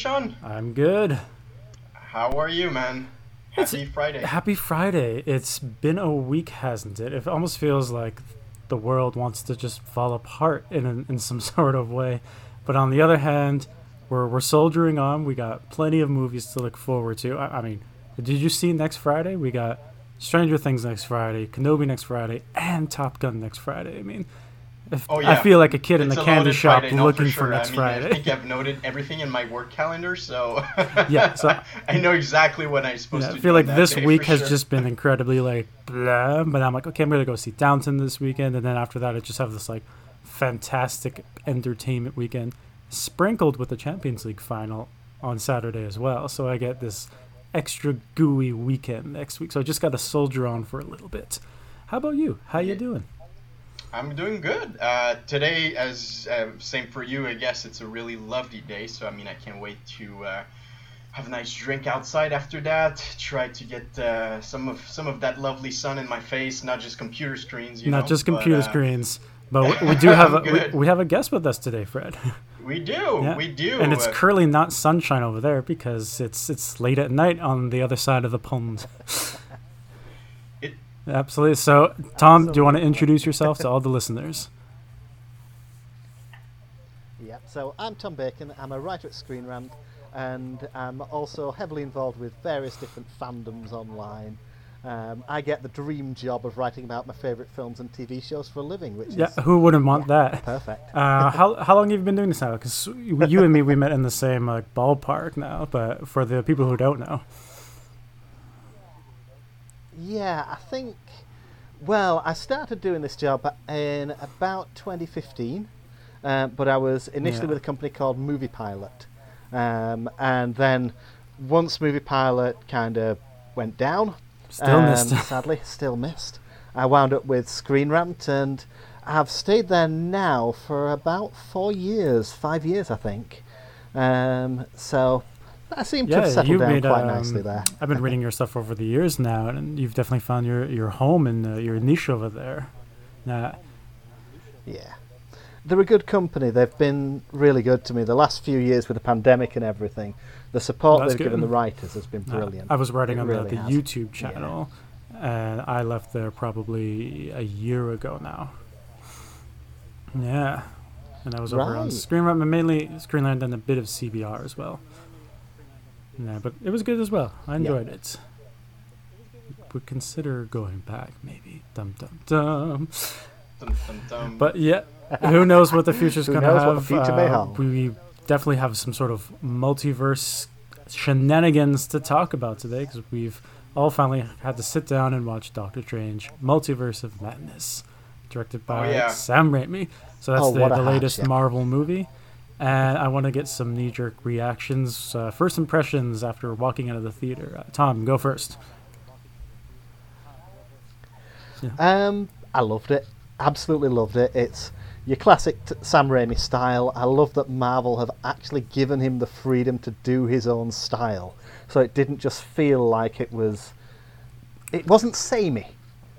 Sean? I'm good. How are you, man? Happy it's, Friday. Happy Friday. It's been a week, hasn't it? It almost feels like the world wants to just fall apart in in some sort of way. But on the other hand, we're we're soldiering on. We got plenty of movies to look forward to. I, I mean, did you see next Friday? We got Stranger Things next Friday, Kenobi next Friday, and Top Gun next Friday. I mean, oh, yeah. I feel like a kid it's in the candy shop Friday. looking for, sure. for, next I mean, Friday. I think I've noted everything in my work calendar, so yeah, so I know exactly what I'm supposed yeah, to. I feel like this week has sure. just been incredibly like blah, but I'm like, okay, I'm gonna go see Downton this weekend, and then after that, I just have this like fantastic entertainment weekend, sprinkled with the Champions League final on Saturday as well. So I get this extra gooey weekend next week. So I just got to soldier on for a little bit. How about you? How you doing? I'm doing good. Uh, today, as uh, same for you, I guess it's a really lovely day. So I mean, I can't wait to uh, have a nice drink outside after that. Try to get uh, some of some of that lovely sun in my face, not just computer screens. not know, just computer but, uh, screens, but we, we do have a, we, we, have a guest with us today, Fred. We do, yeah. we do, and it's currently not sunshine over there because it's it's late at night on the other side of the pond. Absolutely. So, Tom, Absolutely. do you want to introduce yourself to all the listeners? Yeah. So I'm Tom Bacon. I'm a writer at Screen Rant, and I'm also heavily involved with various different fandoms online. Um, I get the dream job of writing about my favourite films and TV shows for a living, which yeah, is, who wouldn't want yeah, that? Perfect. Uh, how how long have you been doing this now? Because you and me, we met in the same like ballpark now. But for the people who don't know, yeah, I think. Well, I started doing this job in about 2015, uh, but I was initially yeah. with a company called Movie Pilot, um, and then once Movie Pilot kind of went down, still um, missed. sadly, still missed. I wound up with Screen Rant, and I've stayed there now for about four years, five years, I think. Um, so I seem to yeah, have settled down made, quite um, nicely there. I've been reading your stuff over the years now, and you've definitely found your, your home and uh, your niche over there. Uh, yeah. They're a good company. They've been really good to me the last few years with the pandemic and everything. The support they've good. given the writers has been brilliant. Uh, I was writing it on really the, the. YouTube channel, yeah. and I left there probably a year ago now. Yeah. And I was over on Right. Screen Rant, but mainly Screenland and a bit of CBR as well. Yeah, but it was good as well. I enjoyed it. Would consider going back, maybe. Dum dum dum. Dum, dum, dum. But yeah, who knows what the future's gonna knows have? what the future may Uh, hold. we definitely have some sort of multiverse shenanigans to talk about today because we've all finally had to sit down and watch Doctor Strange: Multiverse of Madness, directed by yeah. Sam Raimi. So that's Oh, the, what a the hatch, latest yeah. Marvel movie. And I want to get some knee-jerk reactions, uh, first impressions after walking out of the theater. Uh, Tom, go first. Um, I loved it. Absolutely loved it. It's your classic t- Sam Raimi style. I love that Marvel have actually given him the freedom to do his own style, so it didn't just feel like it was. It wasn't samey.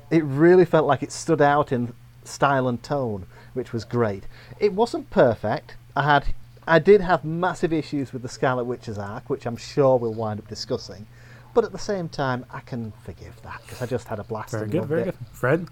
It really felt like it stood out in style and tone, which was great. It wasn't perfect. I had, I did have massive issues with the Scarlet Witch's arc, which I'm sure we'll wind up discussing. But at the same time, I can forgive that because I just had a blast. Very and good, very it. good. Fred?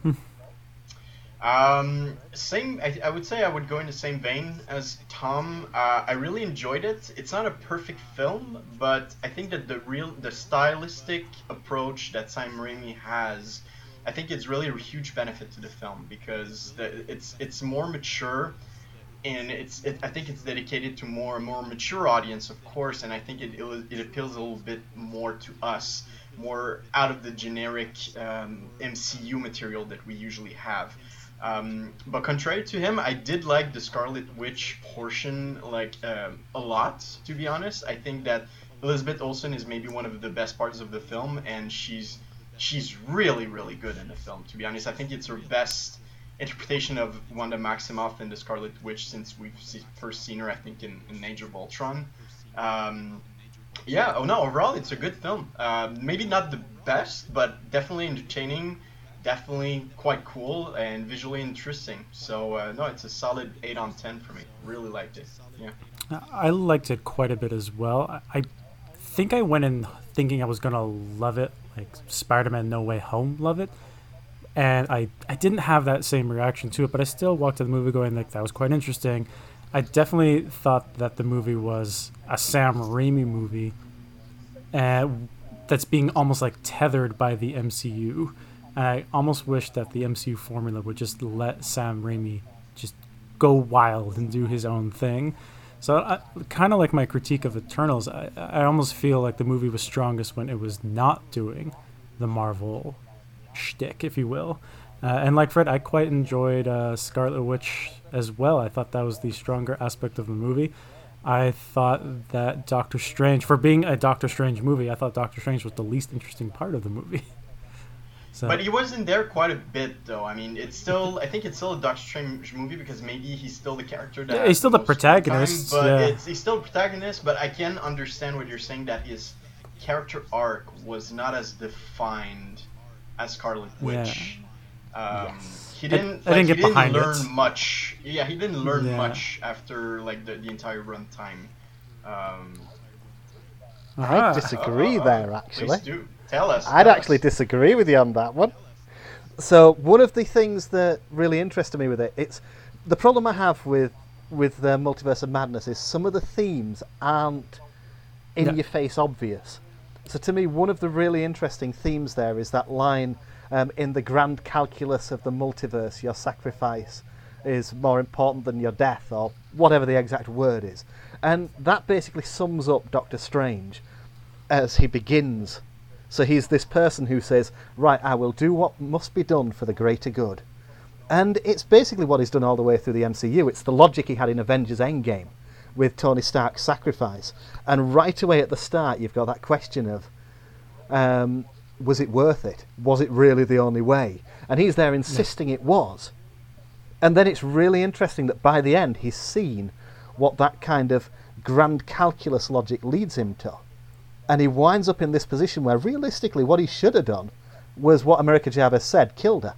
Um, same. I, I would say I would go in the same vein as Tom. Uh, I really enjoyed it. It's not a perfect film, but I think that the real, the stylistic approach that Sam Raimi has, I think it's really a huge benefit to the film because the, it's it's more mature, and it's it, I think it's dedicated to more more mature audience, of course, and I think it it, it appeals a little bit more to us, more out of the generic um, MCU material that we usually have. Um, but contrary to him, I did like the Scarlet Witch portion like um, a lot. To be honest, I think that Elizabeth Olsen is maybe one of the best parts of the film, and she's she's really really good in the film. To be honest, I think it's her best interpretation of Wanda Maximoff in the Scarlet Witch since we've first seen her. I think in, in Age of Ultron. Um, yeah. Oh no. Overall, it's a good film. Uh, maybe not the best, but definitely entertaining definitely quite cool and visually interesting. So uh, no, it's a solid eight on ten for me. Really liked it. Yeah. I liked it quite a bit as well. I think I went in thinking I was gonna love it, like Spider-Man: No Way Home, love it, and I I didn't have that same reaction to it, but I still walked to the movie going like that was quite interesting. I definitely thought that the movie was a Sam Raimi movie, and that's being almost like tethered by the MCU. And I almost wish that the MCU formula would just let Sam Raimi just go wild and do his own thing. So, kind of like my critique of Eternals, I, I almost feel like the movie was strongest when it was not doing the Marvel shtick, if you will. Uh, and like Fred, I quite enjoyed uh, Scarlet Witch as well. I thought that was the stronger aspect of the movie. I thought that Doctor Strange, for being a Doctor Strange movie, I thought Doctor Strange was the least interesting part of the movie. So. But he wasn't there quite a bit, though. I mean, it's still. I think it's still a Doctor Strange movie because maybe he's still the character that. Yeah, he's still the protagonist. Time, but yeah. he's still the protagonist. But I can understand what you're saying that his character arc was not as defined as Scarlet Witch. Yeah. Um, yes. He didn't. I, like, I didn't he didn't learn it. much. Yeah, he didn't learn yeah. much after like the, the entire runtime. Um, I disagree uh, there, actually. Please do. Tell us. I'd tell actually us. disagree with you on that one. So one of the things that really interested me with it, it's the problem I have with with the multiverse of madness is some of the themes aren't in yeah. your face obvious. So to me, one of the really interesting themes there is that line um, in the grand calculus of the multiverse, your sacrifice is more important than your death, or whatever the exact word is. And that basically sums up Doctor Strange as he begins so he's this person who says, Right, I will do what must be done for the greater good. And it's basically what he's done all the way through the MCU. It's the logic he had in Avengers Endgame with Tony Stark's sacrifice. And right away at the start, you've got that question of um, was it worth it? Was it really the only way? And he's there insisting it was. And then it's really interesting that by the end, he's seen what that kind of grand calculus logic leads him to and he winds up in this position where realistically what he should have done was what America Chavez said, killed her.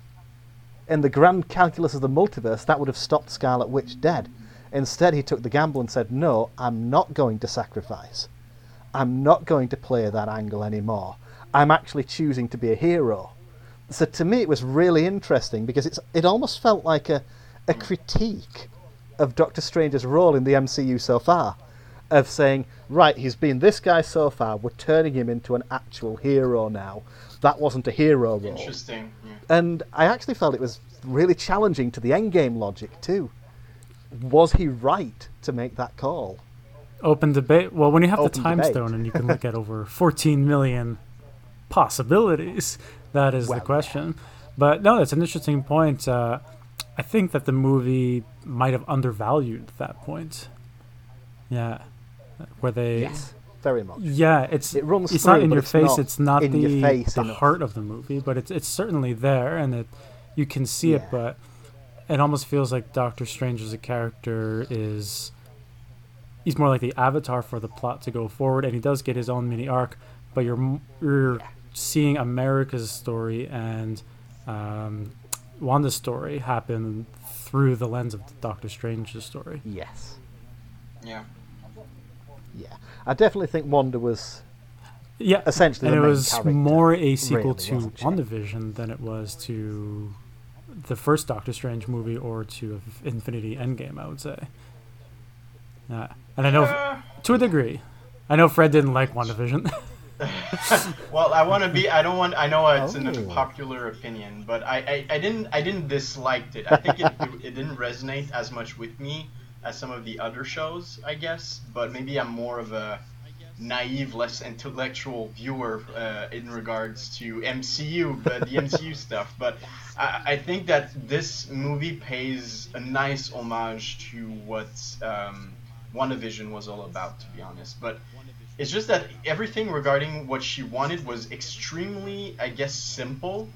In the grand calculus of the multiverse, that would have stopped Scarlet Witch dead. Instead, he took the gamble and said, No, I'm not going to sacrifice. I'm not going to play that angle anymore. I'm actually choosing to be a hero. So to me, it was really interesting because it's it almost felt like a, a critique of Doctor Strange's role in the MCU so far of saying, right, he's been this guy so far, we're turning him into an actual hero now. That wasn't a hero role. Interesting. Yeah. And I actually felt it was really challenging to the endgame logic too. Was he right to make that call? Open debate. Well, when you have Open the time debate. stone and you can look at over 14 million possibilities, that is well, the question. Yeah. But no, that's an interesting point. Uh, I think that the movie might have undervalued that point. Yeah where they yes. Very much. Yeah it's it runs it's through, not in your it's face not it's not the, face the heart of the movie but it's it's certainly there and it you can see yeah. it but it almost feels like Doctor Strange as a character is he's more like the avatar for the plot to go forward and he does get his own mini arc but you're you're yeah. seeing America's story and um, Wanda's story happen through the lens of Doctor Strange's story. Yes. Yeah yeah, I definitely think Wanda was. Yeah, essentially, and it was more a sequel really, to WandaVision than it was to the first Doctor Strange movie or to Infinity Endgame. I would say. Yeah, and I know uh, to a degree, I know Fred didn't like WandaVision. well, I want to be. I don't want. I know it's oh. an unpopular opinion, but I, I, I didn't. I didn't dislike it. I think it, it, it didn't resonate as much with me as some of the other shows, I guess. But maybe I'm more of a naive, less intellectual viewer uh, in regards to MCU, but the MCU stuff. But I, I, think that this movie pays a nice homage to what um, WandaVision was all about, to be honest. But it's just that everything regarding what she wanted was extremely, I guess, simple.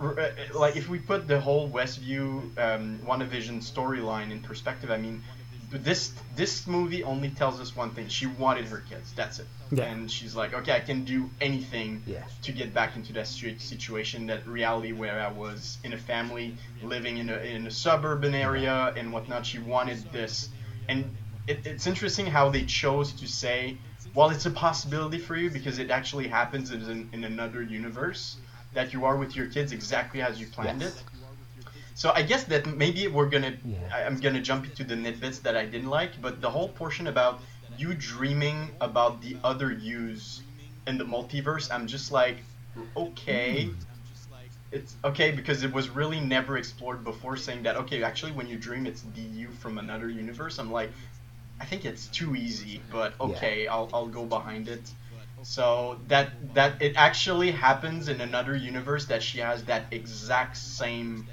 Uh, like if we put the whole Westview um, WandaVision storyline in perspective, I mean, this this movie only tells us one thing. She wanted her kids. That's it. Yeah. And she's like, okay, I can do anything Yeah. to get back into that situ- situation, that reality where I was in a family, living in a in a suburban area and whatnot. She wanted this, and it, it's interesting how they chose to say, well, it's a possibility for you because it actually happens in, in another universe that you are with your kids exactly as you planned Yes. it. So I guess that maybe we're gonna, Yeah. I'm gonna jump into the nitbits that I didn't like, but the whole portion about you dreaming about the other yous in the multiverse, I'm just like, okay, hmm. it's okay because it was really never explored before. Saying that, okay, actually, when you dream, it's the you from another universe. I'm like, I think it's too easy, but okay, I'll I'll go behind it. So that that it actually happens in another universe that she has that exact same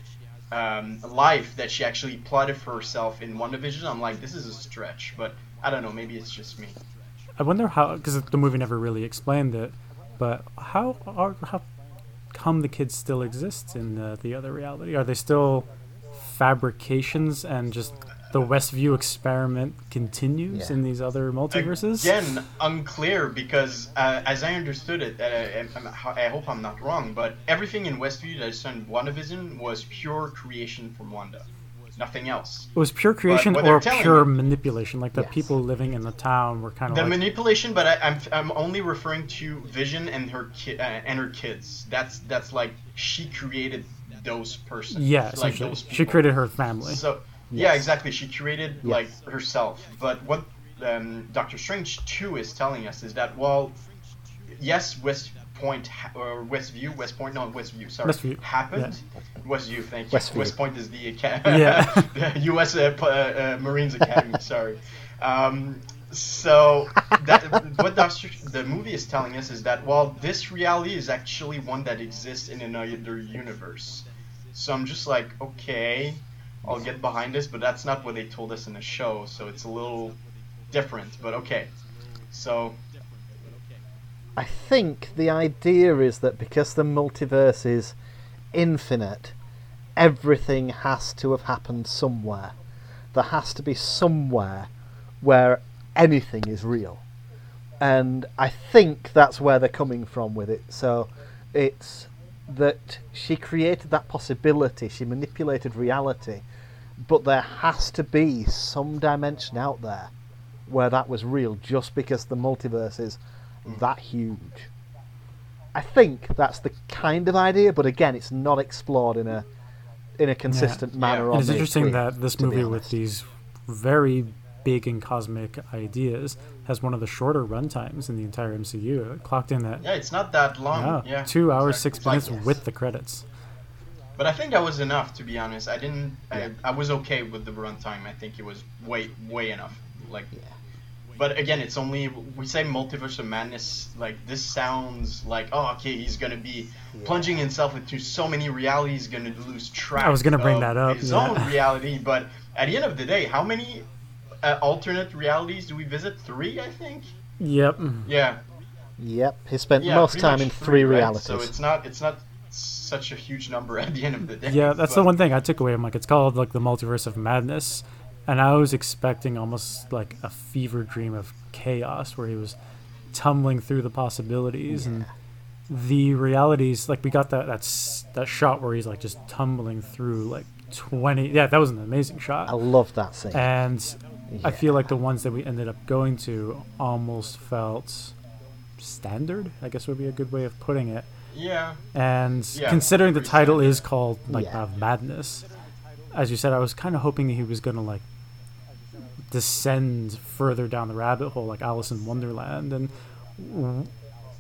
um, life that she actually plotted for herself in WandaVision. I'm like, this is a stretch, but I don't know. Maybe it's just me. I wonder how because the movie never really explained it, but how are how come the kids still exist in uh, the other reality? Are they still fabrications and just the Westview experiment continues Yeah. in these other multiverses? Again, unclear because uh, as I understood it, uh, I'm- I hope I'm not wrong, but everything in Westview that is in WandaVision was pure creation from Wanda, nothing else. It was pure creation or pure you- manipulation, like the Yes. people living in the town were kind of The like manipulation, but I, I'm I'm only referring to Vision and her ki- uh, and her kids. That's that's like she created those persons. yeah, like essentially. those She created her family. So yeah, exactly. She created Yes. like herself. But what um, Doctor Strange two is telling us is that well, yes, West Point ha- or Westview, West Point, no Westview, sorry, Westview, happened. Westview, thank you. Westview. West Point is the, aca- Yeah. the U.S. Uh, uh, uh, Marines Academy. sorry. Um, so that, what Doctor, the movie is telling us is that well, this reality is actually one that exists in another universe. So I'm just like, okay, I'll get behind this, but that's not what they told us in the show, so it's a little different. But okay, so I think the idea is that because the multiverse is infinite, everything has to have happened somewhere. There has to be somewhere where anything is real. And I think that's where they're coming from with it. So it's that she created that possibility, she manipulated reality, but there has to be some dimension out there where that was real just because the multiverse is hmm. that huge. I think that's the kind of idea, but again, it's not explored in a in a consistent manner. Yeah. And it's interesting that this movie with these very big and cosmic ideas has one of the shorter runtimes in the entire MCU. It clocked in at yeah, it's not that long. yeah, yeah, two hours, exactly. six It's like- minutes with the credits. But I think that was enough, to be honest. I didn't. Yeah. I, I was okay with the runtime. I think it was way, way enough. Like, Yeah. but again, it's only we say multiverse of madness. Like this sounds like oh, okay, he's gonna be plunging himself into so many realities, gonna lose track. I was gonna bring that up, His yeah. own reality, but at the end of the day, how many uh, alternate realities do we visit? Three, I think. Yep. Yeah. Yep, he spent Yeah. most time in three right? realities. So it's not. It's not such a huge number at the end of the day. Yeah, that's the one thing I took away. I'm like, it's called like the multiverse of madness, and I was expecting almost like a fever dream of chaos where he was tumbling through the possibilities and the realities. Like we got that that's that shot where he's like just tumbling through like 20. Yeah, that was an amazing shot. I love that scene. and I feel like the ones that we ended up going to almost felt standard. I guess would be a good way of putting it. Yeah. And Yeah, considering the title is called like Yeah. Madness, as you said, I was kind of hoping that he was gonna like descend further down the rabbit hole, like Alice in Wonderland, and w-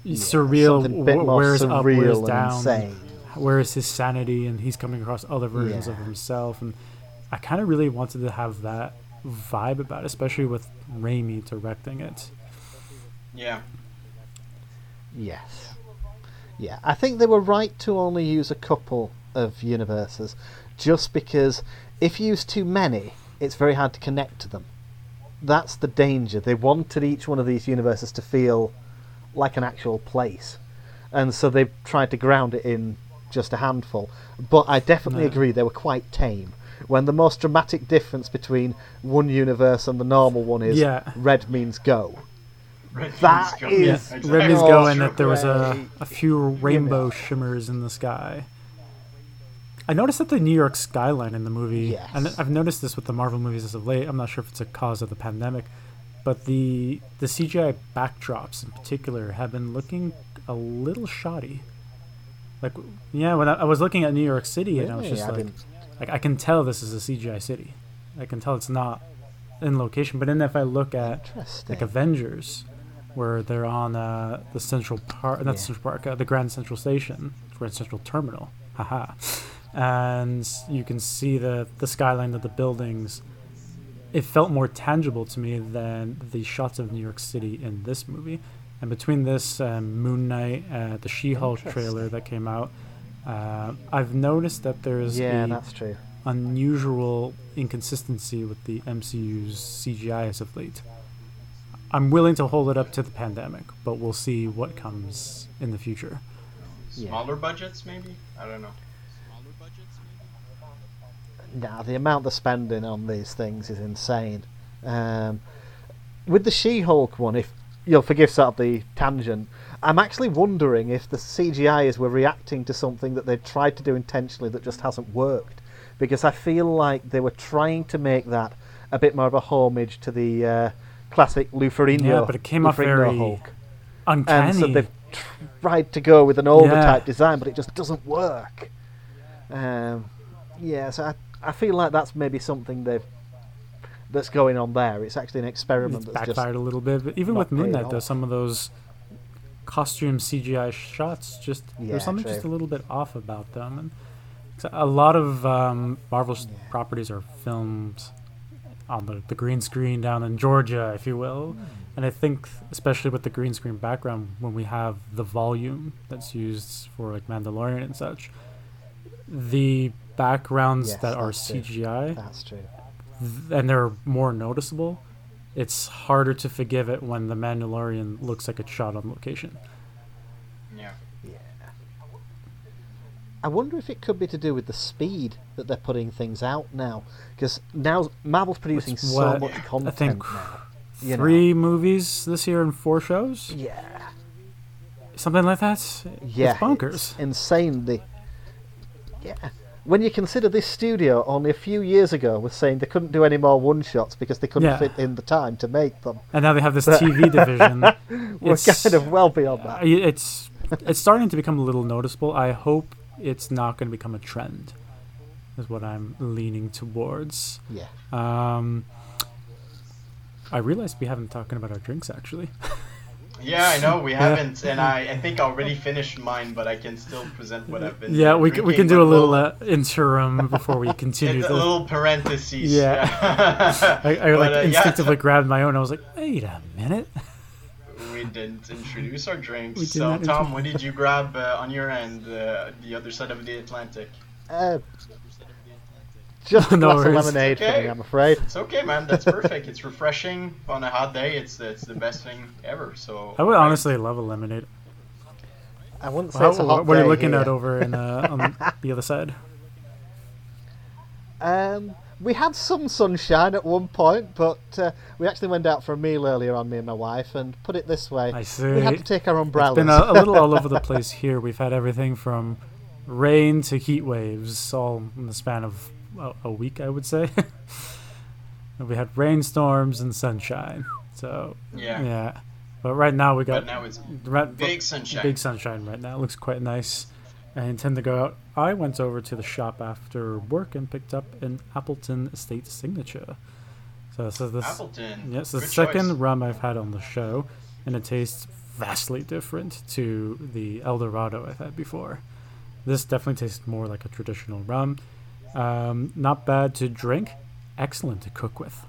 surreal. Something bit wh- more where's up, where's surreal and down, insane. where is his sanity, and he's coming across other versions of himself, and I kind of really wanted to have that vibe about, it, especially with Raimi directing it. Yeah. Yes. Yeah, I think they were right to only use a couple of universes, just because if you use too many, it's very hard to connect to them. That's the danger. They wanted each one of these universes to feel like an actual place, and so they tried to ground it in just a handful. But I definitely Yeah. agree they were quite tame when the most dramatic difference between one universe and the normal one is Yeah. red means go. Red That means go. is- Yeah, Yeah, exactly. red means Oh, go, that there was a, a few rainbow know. shimmers in the sky. I noticed that the New York skyline in the movie, and I've noticed this with the Marvel movies as of late. I'm not sure if it's a cause of the pandemic, but the the CGI backdrops in particular have been looking a little shoddy. Like, yeah, when I, I was looking at New York City, and I was just I like, didn't- like I can tell this is a CGI city. I can tell it's not in location. But then if I look at like Avengers, where they're on uh, the Central Park, not Yeah. Central Park, uh, the Grand Central Station, Grand Central Terminal, haha, and you can see the the skyline of the buildings. It felt more tangible to me than the shots of New York City in this movie. And between this um, Moon Knight, uh, the She-Hulk trailer that came out, uh, I've noticed that there's yeah, a that's true. unusual inconsistency with the MCU's CGI as of late. I'm willing to hold it up to the pandemic, but we'll see what comes in the future. Yeah. Smaller budgets, maybe? I don't know. Nah, the amount they're spending on these things is insane. Um, with the She-Hulk one, if you'll forgive sort of the tangent, I'm actually wondering if the CGI CGIs were reacting to something that they tried to do intentionally that just hasn't worked. Because I feel like they were trying to make that a bit more of a homage to the uh, classic Lou Ferrigno, Yeah, but it came off Lou very Hulk. Uncanny. And so they've tried to go with an older Yeah. type design, but it just doesn't work. Um, yeah, so I, I feel like that's maybe something they've that's going on there. It's actually an experiment it's that's just backfired a little bit, but even with Moon Knight, though, some of those costume CGI shots just Yeah, there's something just a little bit off about them, and a lot of um, Marvel's Yeah. properties are filmed on the, the green screen down in Georgia, if you will. Hmm. And I think, especially with the green screen background, when we have the volume that's used for like Mandalorian and such, the backgrounds Yes, that are that's true. CGI that's true. th- and they're more noticeable, it's harder to forgive it when the Mandalorian looks like it's shot on location. Yeah. Yeah. I wonder if it could be to do with the speed that they're putting things out now, because now Marvel's producing so what- much I content think now. you know. Three movies this year and four shows, Yeah. something like that. Yeah, it's bonkers. it's insane. The yeah, when you consider this studio only a few years ago was saying they couldn't do any more one shots because they couldn't Yeah. fit in the time to make them. And now they have this TV division. We're It's- kind of well beyond that. It's it's starting to become a little noticeable. I hope it's not going to become a trend. Is what I'm leaning towards. Yeah. Um, I realized we haven't talking about our drinks actually. Yeah, I know we haven't, and I, I think I already finished mine, but I can still present what I've been. yeah, uh, we can, we can do a little uh, interim before we continue. it's a the- little parentheses. Yeah. I, I like But, uh, yeah. instinctively grabbed my own. I was like, wait a minute. We didn't introduce our drinks. We so, Tom, intro- what did you grab uh, on your end, uh, the other side of the Atlantic? Uh, just a No glass of worries. lemonade for me, I'm afraid. It's okay, man. That's perfect. it's refreshing on a hot day. It's it's the best thing ever. So I would honestly love a lemonade. I wouldn't say How, it's a hot what are you day looking at over in uh, on the other side? Um, we had some sunshine at one point, but uh, we actually went out for a meal earlier on, me and my wife, and put it this way, I see. we had to take our umbrellas. It's been a, a little all over the place here. We've had everything from rain to heat waves, all in the span of a, a week, I would say. And we had rainstorms and sunshine. So Yeah. yeah, but right now we But got now it's right, big sunshine. big sunshine right now. It looks quite nice. I intend to go out. I went over to the shop after work and picked up an Appleton Estate Signature. So this is this. Appleton. Yes, the second choice. rum I've had on the show, and it tastes vastly different to the El Dorado I've had before. This definitely tastes more like a traditional rum. Um, not bad to drink, excellent to cook with.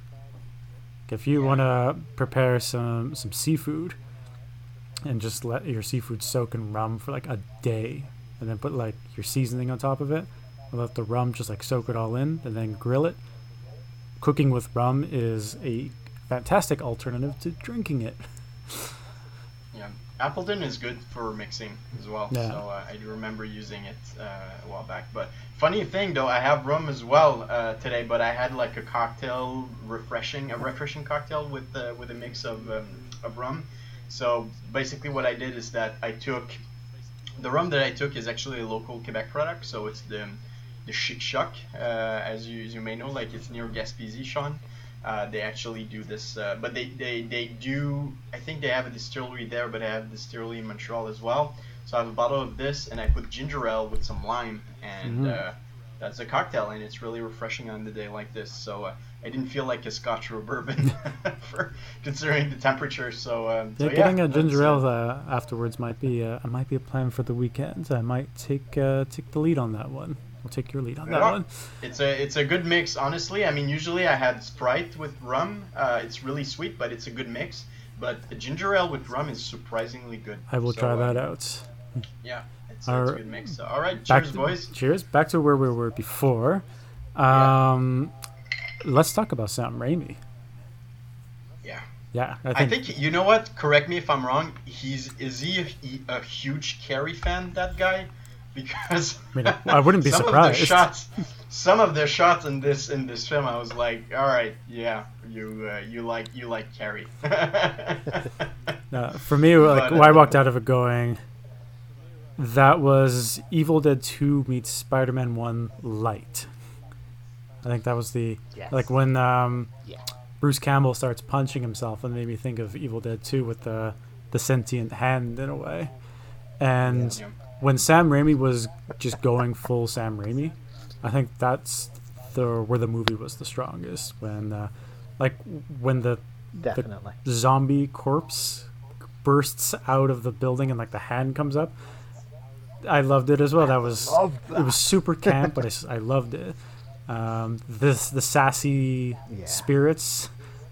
If you Yeah. want to prepare some some seafood, and just let your seafood soak in rum for like a day, and then put like your seasoning on top of it, let the rum just like soak it all in, and then grill it. Cooking with rum is a fantastic alternative to drinking it. Yeah. Appleton is good for mixing as well. Yeah. So uh, I do remember using it uh, a while back. But funny thing though, I have rum as well uh, today, but I had like a cocktail, refreshing, a refreshing cocktail with uh, with a mix of um, of rum. So basically, what I did is that I took the rum that I took is actually a local Quebec product. So it's the the Chic Choc, uh, as you as you may know, like it's near Gaspésie, Sean. Uh, they actually do this, uh, but they, they, they do. I think they have a distillery there, but they have a distillery in Montreal as well. So I have a bottle of this, and I put ginger ale with some lime, and Mhm. uh, that's a cocktail, and it's really refreshing on the day like this. So uh, I didn't feel like a Scotch or a bourbon for considering the temperature. So, um, Yeah, so getting a ginger uh, ale uh, afterwards might be uh, might be a plan for the weekend. I might take uh, take the lead on that one. I'll take your lead on that Yeah. one. It's a it's a good mix, honestly. I mean, usually I had Sprite with rum. Uh, it's really sweet, but it's a good mix. But the ginger ale with rum is surprisingly good. I will So, try uh, that out. Yeah, it's, it's a good mix. So, all right, cheers, to- boys. Cheers. Back to where we were before. Yeah. Let's talk about Sam Raimi. Yeah. Yeah, I I think, think you know what. Correct me if I'm wrong. He's is he a, a huge Carrie fan? That guy, because I mean, I wouldn't be some surprised. of the shots, some of the shots in this in this film, I was like, all right, yeah, you uh, you like you like Carrie. Uh, for me, like But, I uh, walked out of it going, that was Evil Dead Two meets Spider Man One light. I think that was the Yes. like when um, Yeah. Bruce Campbell starts punching himself, and made me think of Evil Dead Two with the the sentient hand in a way, and Yeah. when Sam Raimi was just going full Sam Raimi, I think that's the where the movie was the strongest. When uh, like when the Definitely. zombie corpse bursts out of the building and like the hand comes up. I loved it as well. That was love it was super camp, but I loved it. Um, this the sassy Yeah. spirits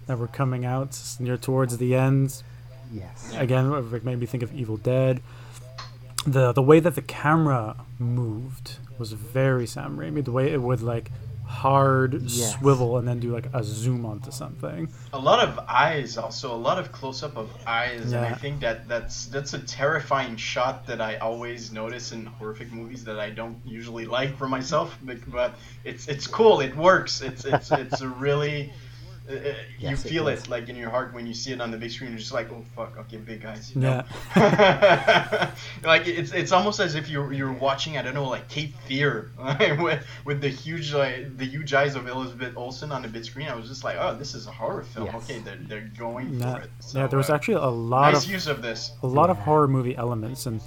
that were coming out near towards the end. Yes. Again, it made me think of Evil Dead. The the way that the camera moved was very Sam Raimi. The way it would like hard Yes. swivel and then do like a zoom onto something. a lot of eyes also a lot of close up of eyes and i think that that's that's a terrifying shot that i always notice in horrific movies that i don't usually like for myself but, but it's it's cool it works it's it's it's a really uh, uh, you Yes, it feel it, like in your heart when you see it on the big screen you're just like oh fuck okay big eyes you know? like it's it's almost as if you're you're watching I don't know like Cape Fear with with the huge like, the huge eyes of Elizabeth Olsen on the big screen. I was just like, oh, this is a horror film. Yes. Okay, they're they're going Yeah, for it. So, yeah, there was uh, actually a lot nice of use of this. a lot of horror movie elements and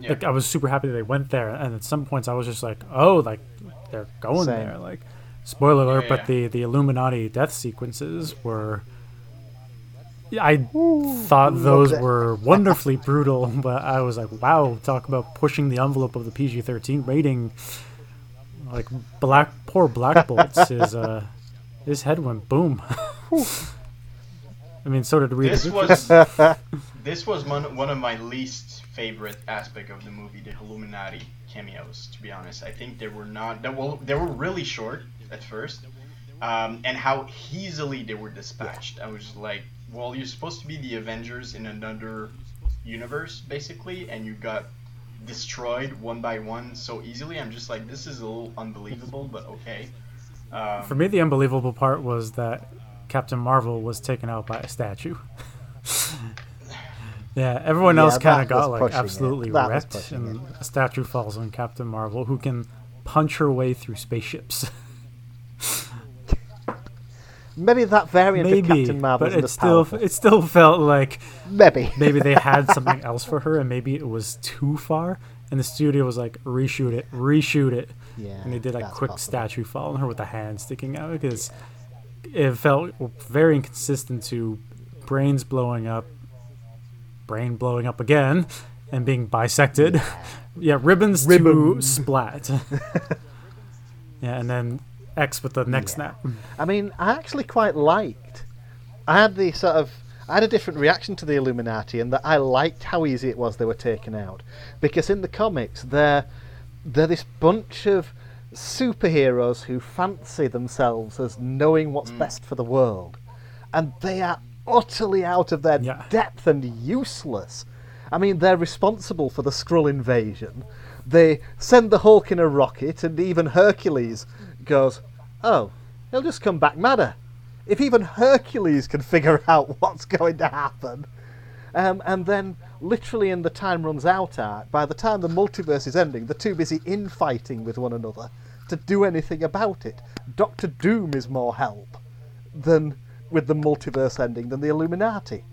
Yeah. like I was super happy that they went there and at some points I was just like oh like they're going Same. there like spoiler alert Yeah, but the the Illuminati death sequences were Yeah, I thought those were wonderfully brutal but I was like wow talk about pushing the envelope of the PG-13 rating like black poor Black Bolts is uh his head went boom I mean so did Rita This was this was one one of my least favorite aspect of the movie, the Illuminati cameos. To be honest, I think they were not. They were they were really short at first, um, and how easily they were dispatched. I was like, well, you're supposed to be the Avengers in another universe, basically, and you got destroyed one by one so easily. I'm just like, this is a little unbelievable, but okay. Um, For me, the unbelievable part was that Captain Marvel was taken out by a statue. yeah, everyone Yeah, else kind of got like pushing it. absolutely That wrecked, pushing and a statue falls on Captain Marvel, who can punch her way through spaceships. Maybe that variant of Captain Marvel but it still powerful. it still felt like Maybe. maybe they had something else for her, and maybe it was too far, and the studio was like reshoot it, reshoot it. yeah. and they did a quick possible. statue fall on her with a hand sticking out because it felt very inconsistent to brains blowing up, brain blowing up again, and being bisected. Yeah, ribbons to splat. yeah, and then X with the neck Yeah. snap. Hmm. I mean, I actually quite liked. I had the sort of. I had a different reaction to the Illuminati, and that I liked how easy it was they were taken out, because in the comics they're they're this bunch of superheroes who fancy themselves as knowing what's mm. best for the world, and they are utterly out of their Yeah. depth and useless. I mean, they're responsible for the Skrull invasion. They send the Hulk in a rocket, and even Hercules goes, "Oh, he'll just come back madder." If even Hercules can figure out what's going to happen, um, and then literally in the time runs out arc, by the time the multiverse is ending, they're too busy infighting with one another to do anything about it. Doctor Doom is more help than with the multiverse ending than the Illuminati.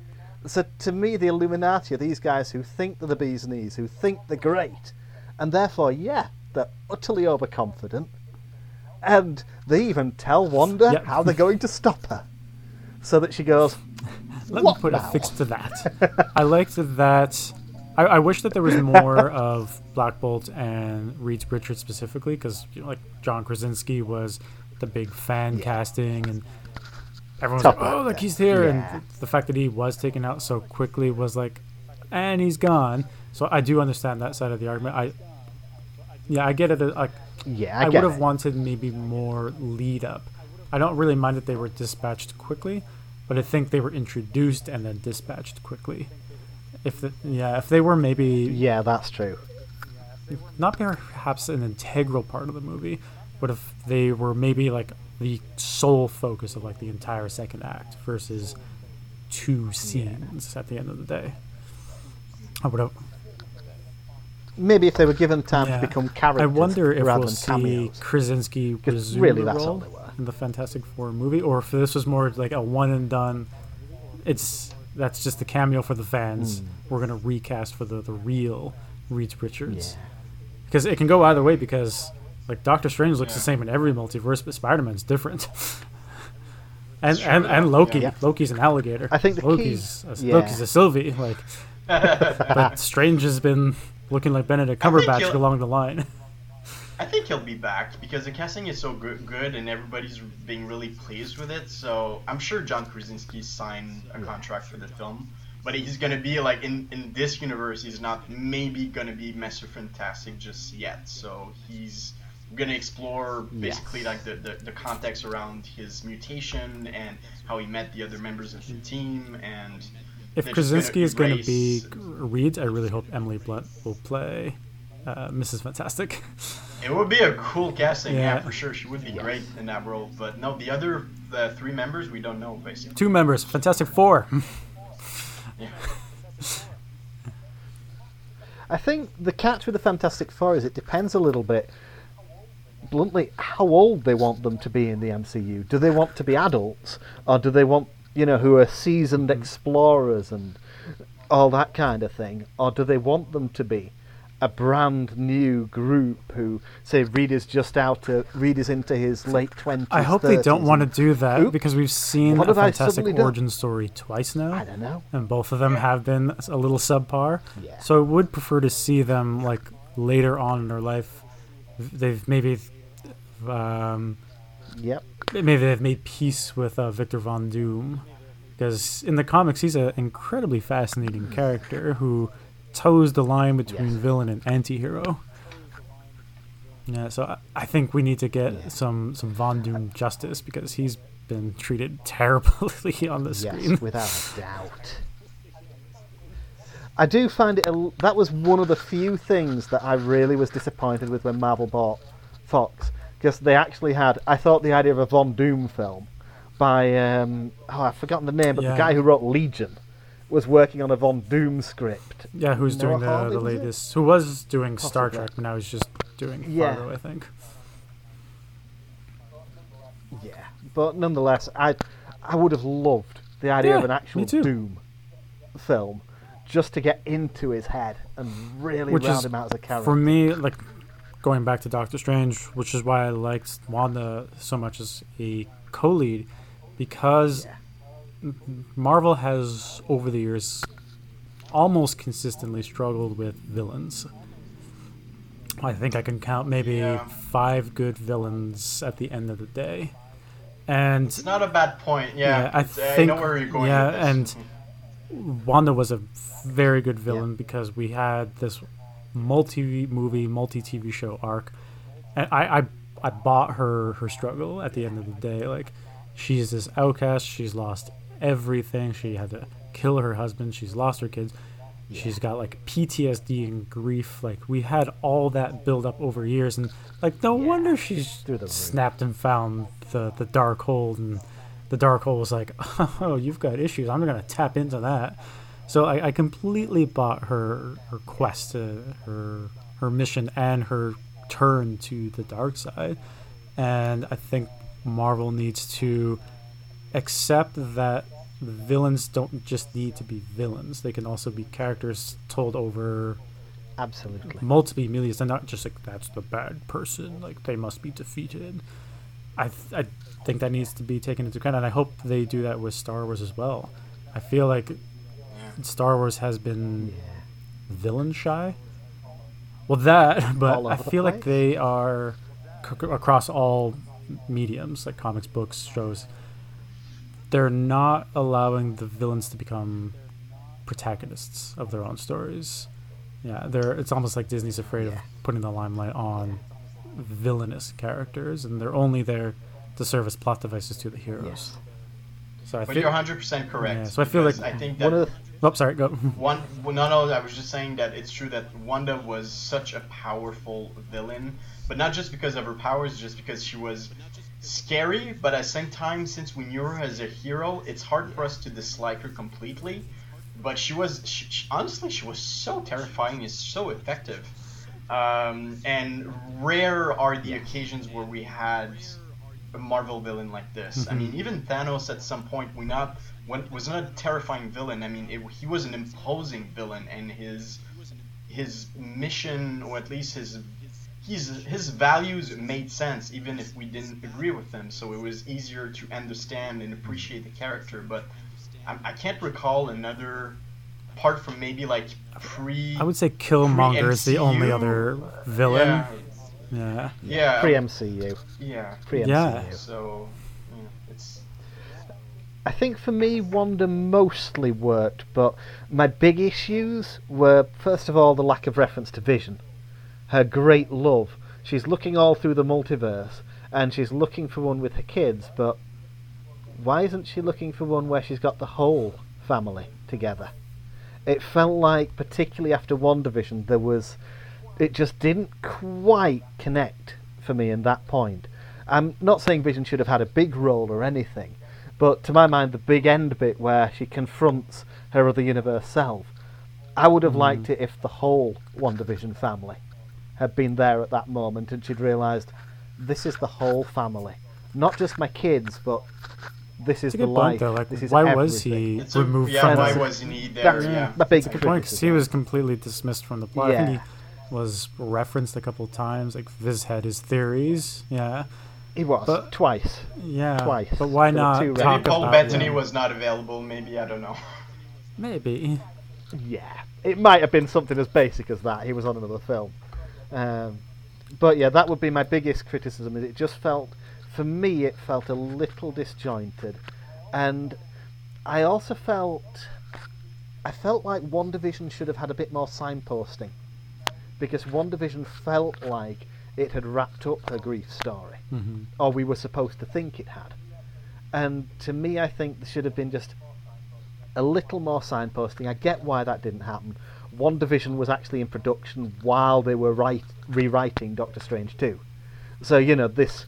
So to me, the Illuminati are these guys who think they're the bee's and knees, who think they're great, and therefore, yeah, they're utterly overconfident. And they even tell Wanda Yep. how they're going to stop her, so that she goes, Let me put now? a fix to that. I liked that. I, I wish that there was more of Black Bolt and Reed Richards specifically, because you know, like John Krasinski was the big fan casting, and everyone was Top like, "Oh, look, he's here!" Yeah. And th- the fact that he was taken out so quickly was like, and he's gone. So I do understand that side of the argument. I, yeah, I get it. Like, "Yeah, I, I, would have wanted maybe more lead up. I don't really mind that they were dispatched quickly, but I think they were introduced and then dispatched quickly. If the, yeah, if they were maybe Yeah, that's true. not perhaps an integral part of the movie, but if they were maybe like the sole focus of like the entire second act versus two scenes at the end of the day, I would have. Maybe if they were given time Yeah. to become characters I wonder if rather we'll than see cameos. Krasinski resume really the role in the Fantastic Four movie, or if this was more like a one and done. It's that's just a cameo for the fans. Hmm. We're gonna recast for the the real Reed Richards Yeah. because it can go either way. Because like Doctor Strange looks the same in every multiverse, but Spider Man's different. and true, and, and Loki, Yeah. Loki's an alligator. I think the key- Loki's a, yeah. Loki's a Sylvie. Like, but Strange has been looking like Benedict Cumberbatch along the line. I think he'll be back because the casting is so good, good and everybody's being really pleased with it. So I'm sure John Krasinski signed a contract for the film, but he's gonna be like in in this universe. He's not maybe gonna be Mr. Fantastic just yet. So he's gonna explore basically like the, the, the context around his mutation and how he met the other members of the team and If they're gonna Krasinski is going to be erase- Reed, I really hope Emily Blunt will play uh, Mrs. Fantastic. It would be a cool casting, yeah, Yeah. for sure. She would be great in that role. But no, the other the three members we don't know basically. Two members, Fantastic Four. Yeah. I think the catch with the Fantastic Four is it depends a little bit, bluntly, how old they want them to be in the MCU. Do they want to be adults, or do they want you know who are seasoned explorers and all that kind of thing, or do they want them to be a brand new group who say Reed is just out to Reed is into his late twenties? I hope they don't want to do that Oop. because we've seen What a Fantastic suddenly done? origin story twice now. I don't know. and both of them have been a little subpar. Yeah. So I would prefer to see them like later on in their life. They've maybe, um, Yep. Maybe they've made peace with uh, Victor Von Doom, because in the comics he's an incredibly fascinating character who toes the line between Yes. villain and anti-hero. Yeah, so I, I think we need to get Yeah. some some Von Doom justice because he's been treated terribly on the screen. Yes, without a doubt. I do find it. A, that was one of the few things that I really was disappointed with when Marvel bought Fox, because they actually had. I thought the idea of a Von Doom film by um, oh I've forgotten the name, but Yeah. the guy who wrote Legion was working on a Von Doom script. Yeah, who's Noah doing the, the latest? Who was doing Star Trek, but now he's just doing Yeah. Fargo, I think. Yeah, but nonetheless, I I would have loved the idea Yeah, of an actual. Doom film, just to get into his head and really Which round is, him out as a character. For me, like going back to Doctor Strange, which is why I liked Wanda so much as a co-lead, because Yeah. Marvel has over the years almost consistently struggled with villains. I think I can count maybe Yeah. five good villains at the end of the day, and It's not a bad point. Yeah, Yeah, I uh, I, think- know where you're going. yeah, with this. and mm-hmm. Wanda was a very good villain because we had this multi-movie, multi-TV show arc, and I, I, I bought her her struggle at the end of the day. Like, she's this outcast. She's lost everything. She had to kill her husband. She's lost her kids. Yeah. She's got like PTSD and grief. Like we had all that build up over years, and like no yeah. wonder she's snapped and found the the dark hole, and the dark hole was like, oh, you've got issues. I'm gonna tap into that. So I, I completely bought her her quest, uh, her her mission, and her turn to the dark side. And I think Marvel needs to accept that villains don't just need to be villains; they can also be characters told over absolutely multiple medias, and not just like that's the bad person, like they must be defeated. I th- I think that needs to be taken into account, and I hope they do that with Star Wars as well. I feel like Star Wars has been yeah. villain shy. Well, that, but I feel like they are c- across all mediums, like comics, books, shows. They're not allowing the villains to become protagonists of their own stories. Yeah, they're. It's almost like Disney's afraid yeah. of putting the limelight on villainous characters, and they're only there to serve as plot devices to the heroes. Yes. So I but feel, you're 100 percent correct. Yeah, so I feel like I think that. One of the, oh, sorry, go. One, well, no, no, I was just saying that it's true that Wanda was such a powerful villain, but not just because of her powers, just because she was scary. But at the same time, since we knew her as a hero, it's hard for us to dislike her completely. But she was, she, she, honestly, she was so terrifying and so effective. Um, and rare are the occasions where we had a Marvel villain like this. Mm-hmm. I mean, even Thanos at some point we not when, was not a terrifying villain. I mean, it, he was an imposing villain, and his his mission, or at least his his his values made sense, even if we didn't agree with them. So it was easier to understand and appreciate the character. But I, I can't recall another apart from maybe like pre. I would say Killmonger is the only other villain. Yeah, yeah. Yeah. Pre MCU. Yeah. Pre MCU. Yeah. So, yeah, it's. I think for me, Wanda mostly worked, but my big issues were first of all the lack of reference to Vision, her great love. She's looking all through the multiverse, and she's looking for one with her kids, but why isn't she looking for one where she's got the whole family together? It felt like, particularly after WandaVision, there was it just didn't quite connect for me in that point. I'm not saying Vision should have had a big role or anything, but to my mind, the big end bit where she confronts her other universe self, I would have mm. liked it if the whole WandaVision family had been there at that moment and she'd realised this is the whole family, not just my kids, but this is the life. Though. Like, this is why everything. was he it's removed a, yeah, from? Why was he there? That's yeah, my big That's a good point. He was completely dismissed from the plot. Yeah was referenced a couple of times. Like Viz had his theories. Yeah. He was but, twice. Yeah. Twice. But why not maybe talk Paul about Bettany was not available. Maybe I don't know. Maybe. Yeah, it might have been something as basic as that. He was on another film. Um, but yeah, that would be my biggest criticism. Is it just felt, for me, it felt a little disjointed, and I also felt, I felt like WandaVision should have had a bit more signposting because WandaVision felt like it had wrapped up her grief story, mm-hmm. or we were supposed to think it had. And to me, I think there should have been just a little more signposting. I get why that didn't happen. WandaVision was actually in production while they were write, rewriting Doctor Strange 2. So, you know, this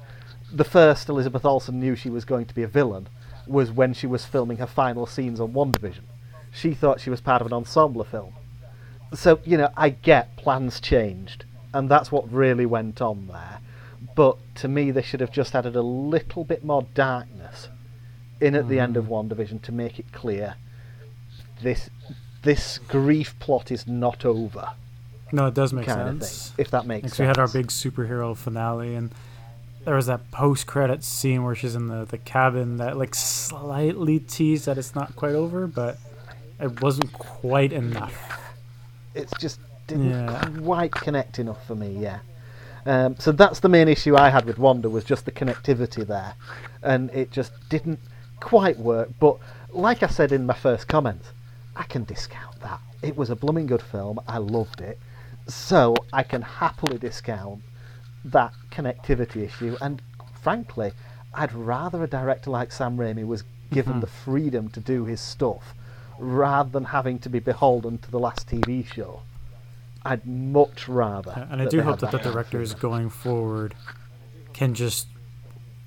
the first Elizabeth Olsen knew she was going to be a villain was when she was filming her final scenes on WandaVision. She thought she was part of an ensemble film so you know, I get plans changed, and that's what really went on there. But to me, they should have just added a little bit more darkness in at mm. the end of mm. WandaVision to make it clear this this grief plot is not over. No, it does make sense. Thing, if that makes sense. We had our big superhero finale, and there was that post-credit scene where she's in the, the cabin that like slightly teased that it's not quite over, but it wasn't quite enough it's just didn't yeah. quite connect enough for me. Yeah. Um, so that's the main issue I had with Wanda was just the connectivity there, and it just didn't quite work. But like I said in my first comments, I can discount that. It was a blooming good film. I loved it, so I can happily discount that connectivity issue. And frankly, I'd rather a director like Sam Raimi was given Mhm. the freedom to do his stuff, rather than having to be beholden to the last TV show. I'd much rather. Uh, and I do hope had that the directors freedom. going forward can just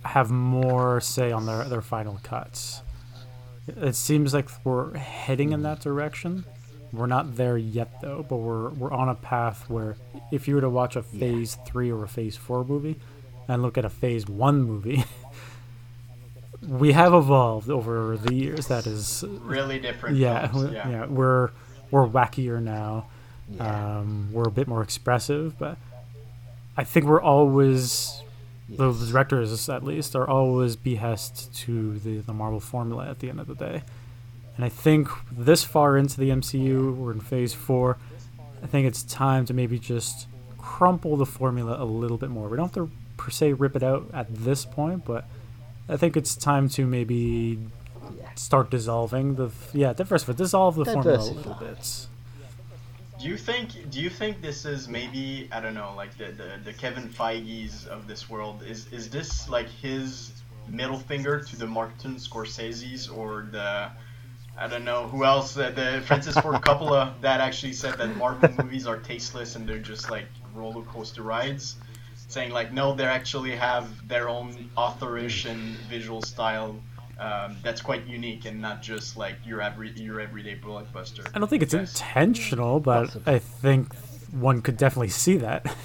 have more say on their, their final cuts. It seems like we're heading in that direction. We're not there yet though, but we're we're on a path where if you were to watch a phase three or a phase four movie and look at a phase one movie, we have evolved over the years. That is Really different. yeah, films, we- yeah, we're we're wackier now. Yeah. Um, we're a bit more expressive, but I think we're always the directors, at least, are always behest to the the Marvel formula at the end of the day. And I think this far into the MCU, we're in Phase Four. I think it's time to maybe just crumple the formula a little bit more. We don't have to per se rip it out at this point, but I think it's time to maybe start dissolving the yeah diversify dissolve the formula a little bit. Do you think? Do you think this is maybe I don't know, like the the, the Kevin Feige's of this world? Is is this like his middle finger to the Martin Scorsese's or the I don't know who else? The, the Francis Ford Coppola that actually said that Marvel movies are tasteless and they're just like roller coaster rides. Saying like no, they actually have their own authorish and visual style um, that's quite unique and not just like your every your everyday blockbuster. I don't think it's Yes. intentional, but Possibly. I think one could definitely see that.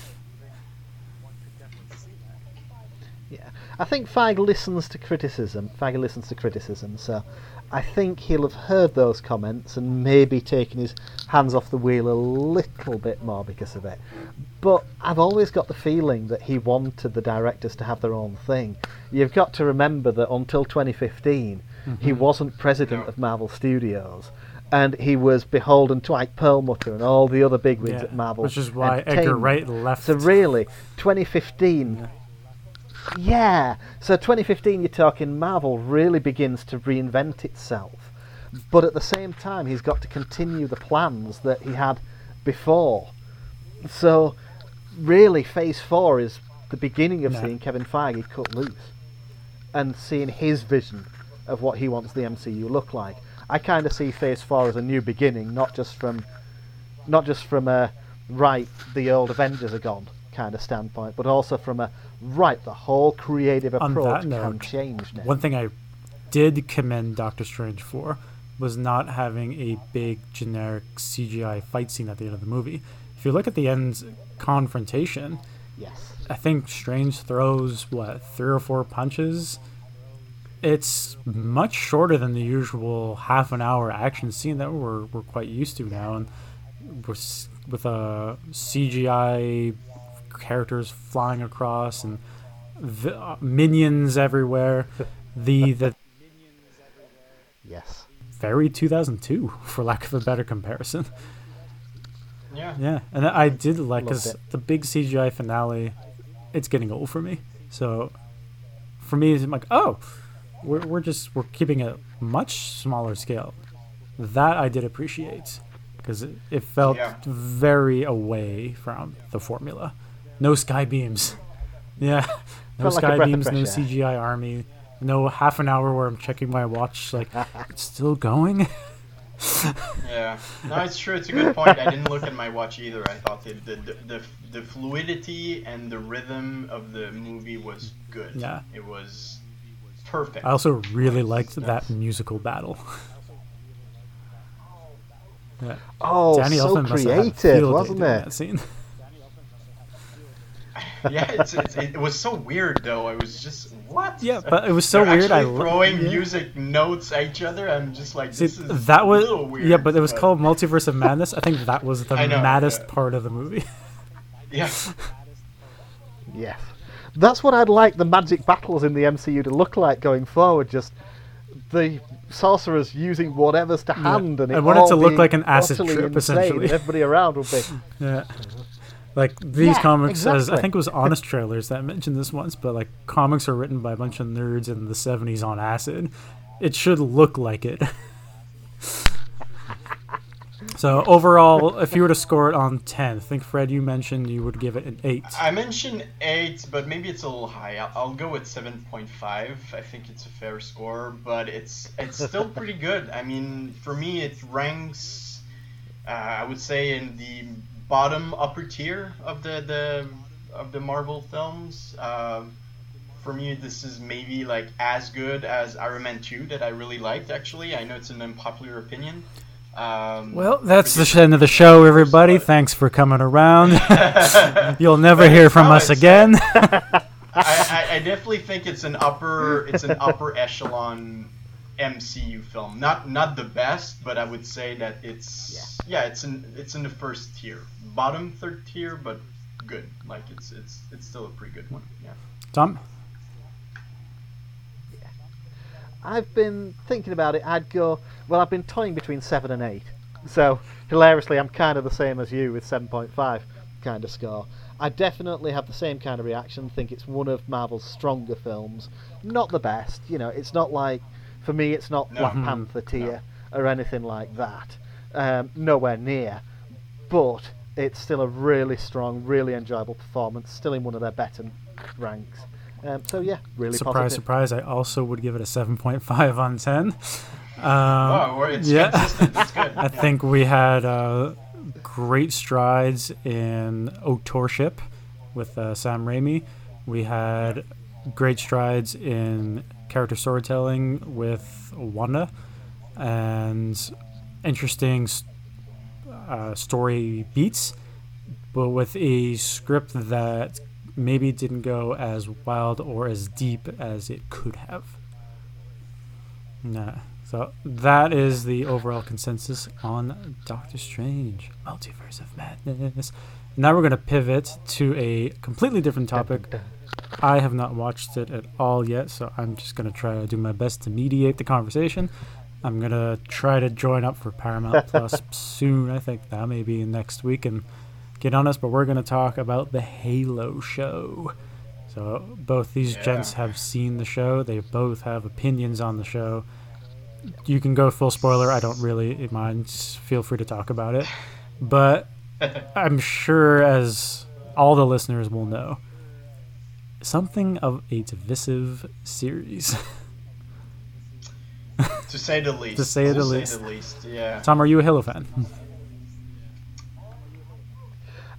Yeah, I think Feige listens to criticism. Feige listens to criticism, so I think he'll have heard those comments and maybe taken his hands off the wheel a little bit more because of it. But I've always got the feeling that he wanted the directors to have their own thing. You've got to remember that until 2015, he mm-hmm. wasn't president of Marvel Studios. And he was beholden to Ike Perlmutter and all the other bigwigs Yeah, at Marvel. which is why Edgar Wright left. So really, 2015. Yeah. So 2015, you're talking Marvel really begins to reinvent itself, but at the same time, he's got to continue the plans that he had before. So really, Phase Four is the beginning of Yeah. seeing Kevin Feige cut loose and seeing his vision of what he wants the MCU look like. I kind of see Phase Four as a new beginning, not just from not just from a right the old Avengers are gone kind of standpoint, but also from a right the whole creative approach can note, change now. One thing I did commend Doctor Strange for was not having a big generic CGI fight scene at the end of the movie. If you look at the end confrontation, yes, I think Strange throws what three or four punches. It's much shorter than the usual half an hour action scene that we're we're quite used to now, and with with uh, CGI characters flying across and vi- uh, minions everywhere. The the yes, very 2002, for lack of a better comparison. Yeah. Yeah, and I did like because the big CGI finale, it's getting old for me. So, for me, it's like, oh, we're we're just we're keeping a much smaller scale. That I did appreciate because it, it felt Yeah. very away from the formula. No sky beams. Yeah, no Felt like sky breath beams, no. CGI army, no half an hour where I'm checking my watch like it's still going. Yeah, no, it's true. It's a good point. I didn't look at my watch either. I thought the the, the, the, the fluidity and the rhythm of the movie was good. Yeah. it was perfect. I also really liked that musical battle. yeah. oh, Danny so Elfman must have had a creative, field wasn't it? That scene. yeah, it's, it's, it was so weird though. I was just what? Yeah, but it was so They're weird. I actually throwing yeah. music notes at each other. I'm just like, See, this is that was a little weird. yeah, but it was called Multiverse of Madness. I think that was the know, maddest yeah. part of the movie. Yeah, Yes, that's what I'd like the magic battles in the MCU to look like going forward. Just the sorcerers using whatever's to hand, and it I want it all to look being like an acid utterly trip, insane, essentially. and Everybody around will be. yeah. Like these Yeah, comics, as I think it was Honest Trailers that mentioned this once, but like comics are written by a bunch of nerds in the '70s on acid. It should look like it. So overall, if you were to score it on ten, I think Fred, you mentioned you would give it an eight. I mentioned eight, but maybe it's a little high. I'll, I'll go with seven point five. I think it's a fair score, but it's it's still pretty good. I mean, for me, it ranks. Uh, I would say in the bottom upper tier of the the of the Marvel films. Uh, for me, this is maybe like as good as Iron Man 2 that I really liked. Actually, I know it's an unpopular opinion. Um, well, that's the end of the show, everybody. Thanks for coming around. You'll never hear from us again. I, I, I, definitely think it's an upper it's an upper echelon MCU film. Not not the best, but I would say that it's yeah, yeah it's in it's in the first tier, bottom third tier, but good. Like it's it's it's still a pretty good one. Yeah. Tom. Yeah. I've been thinking about it. I'd go. Well, I've been toying between seven and eight. So hilariously, I'm kind of the same as you with seven point five kind of score. I definitely have the same kind of reaction. Think it's one of Marvel's stronger films. Not the best, you know. It's not like for me, it's not no. Black mm-hmm. Panther tier no. or anything like that. Um, nowhere near. But it's still a really strong, really enjoyable performance. Still in one of their better ranks. Um, so yeah, really surprise, positive. surprise. I also would give it a seven point five on ten. Um, oh, it's yeah, I think we had uh, great strides in authorship with uh, Sam Raimi. We had great strides in character storytelling with Wanda, and interesting uh, story beats, but with a script that maybe didn't go as wild or as deep as it could have. Nah. So that is the overall consensus on Doctor Strange, Multiverse of Madness. Now we're going to pivot to a completely different topic. I have not watched it at all yet, so I'm just going to try to do my best to mediate the conversation. I'm gonna try to join up for Paramount Plus soon. I think that may be next week and get on us. But we're gonna talk about the Halo show. So both these yeah. gents have seen the show. They both have opinions on the show. You can go full spoiler. I don't really mind. Feel free to talk about it. But I'm sure, as all the listeners will know, something of a divisive series. to say the least. to say the least. The least. Yeah. Tom, are you a Halo fan?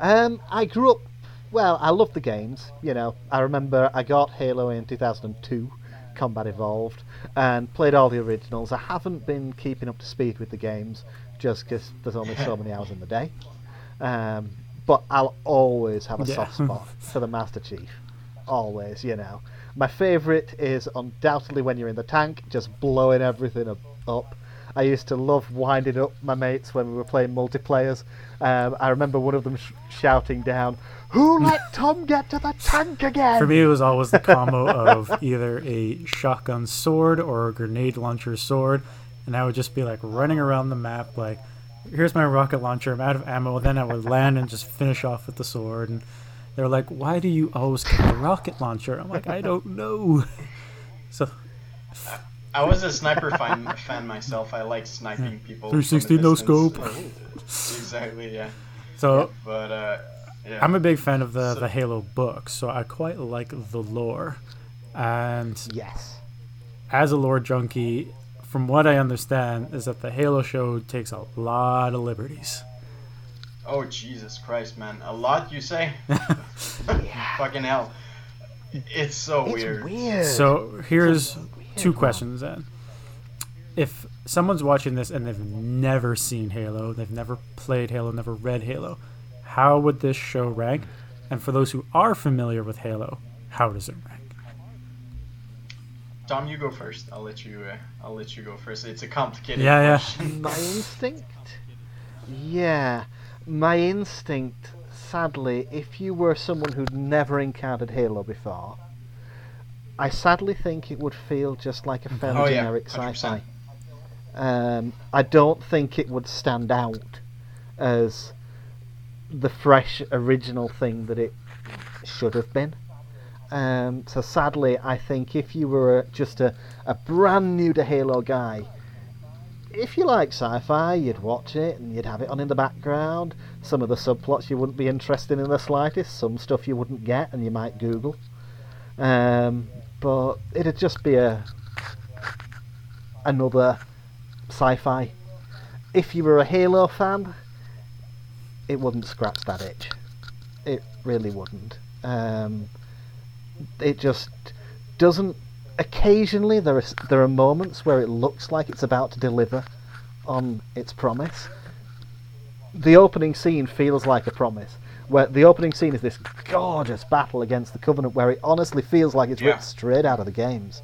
Um, I grew up. Well, I love the games. You know, I remember I got Halo in 2002, Combat Evolved, and played all the originals. I haven't been keeping up to speed with the games just because there's only so many hours in the day. Um, but I'll always have a yeah. soft spot for the Master Chief. Always, you know. My favourite is undoubtedly when you're in the tank, just blowing everything up. I used to love winding up my mates when we were playing multiplayers. Um, I remember one of them sh- shouting down, "Who let Tom get to the tank again?" For me, it was always the combo of either a shotgun sword or a grenade launcher sword, and I would just be like running around the map like, "Here's my rocket launcher. I'm out of ammo." Then I would land and just finish off with the sword and they're like, "Why do you always carry a rocket launcher?" I'm like, "I don't know." So. I was a sniper fan, fan myself. I like sniping people. 360 no scope. exactly, yeah. So, but uh, yeah. I'm a big fan of the so, the Halo books, so I quite like the lore. And yes, as a lore junkie, from what I understand, is that the Halo show takes a lot of liberties. Oh Jesus Christ, man! A lot you say? Fucking hell! It's so it's weird. weird. So here's so weird, two questions then. If someone's watching this and they've never seen Halo, they've never played Halo, never read Halo, how would this show rank? And for those who are familiar with Halo, how does it rank? Tom, you go first. I'll let you. Uh, I'll let you go first. It's a complicated. Yeah, question. yeah. My instinct. Yeah, my instinct, sadly, if you were someone who'd never encountered Halo before, I sadly think it would feel just like a fairly oh, generic yeah, sci-fi. Um, I don't think it would stand out as the fresh, original thing that it should have been. Um, so sadly, I think if you were just a, a brand new to Halo guy, if you like sci-fi, you'd watch it and you'd have it on in the background. Some of the subplots you wouldn't be interested in the slightest. Some stuff you wouldn't get and you might Google. Um, but it'd just be a another sci-fi. If you were a Halo fan, it wouldn't scratch that itch. It really wouldn't. Um, it just doesn't. Occasionally, there are there are moments where it looks like it's about to deliver on its promise. The opening scene feels like a promise. Where the opening scene is this gorgeous battle against the Covenant, where it honestly feels like it's Yeah. ripped straight out of the games.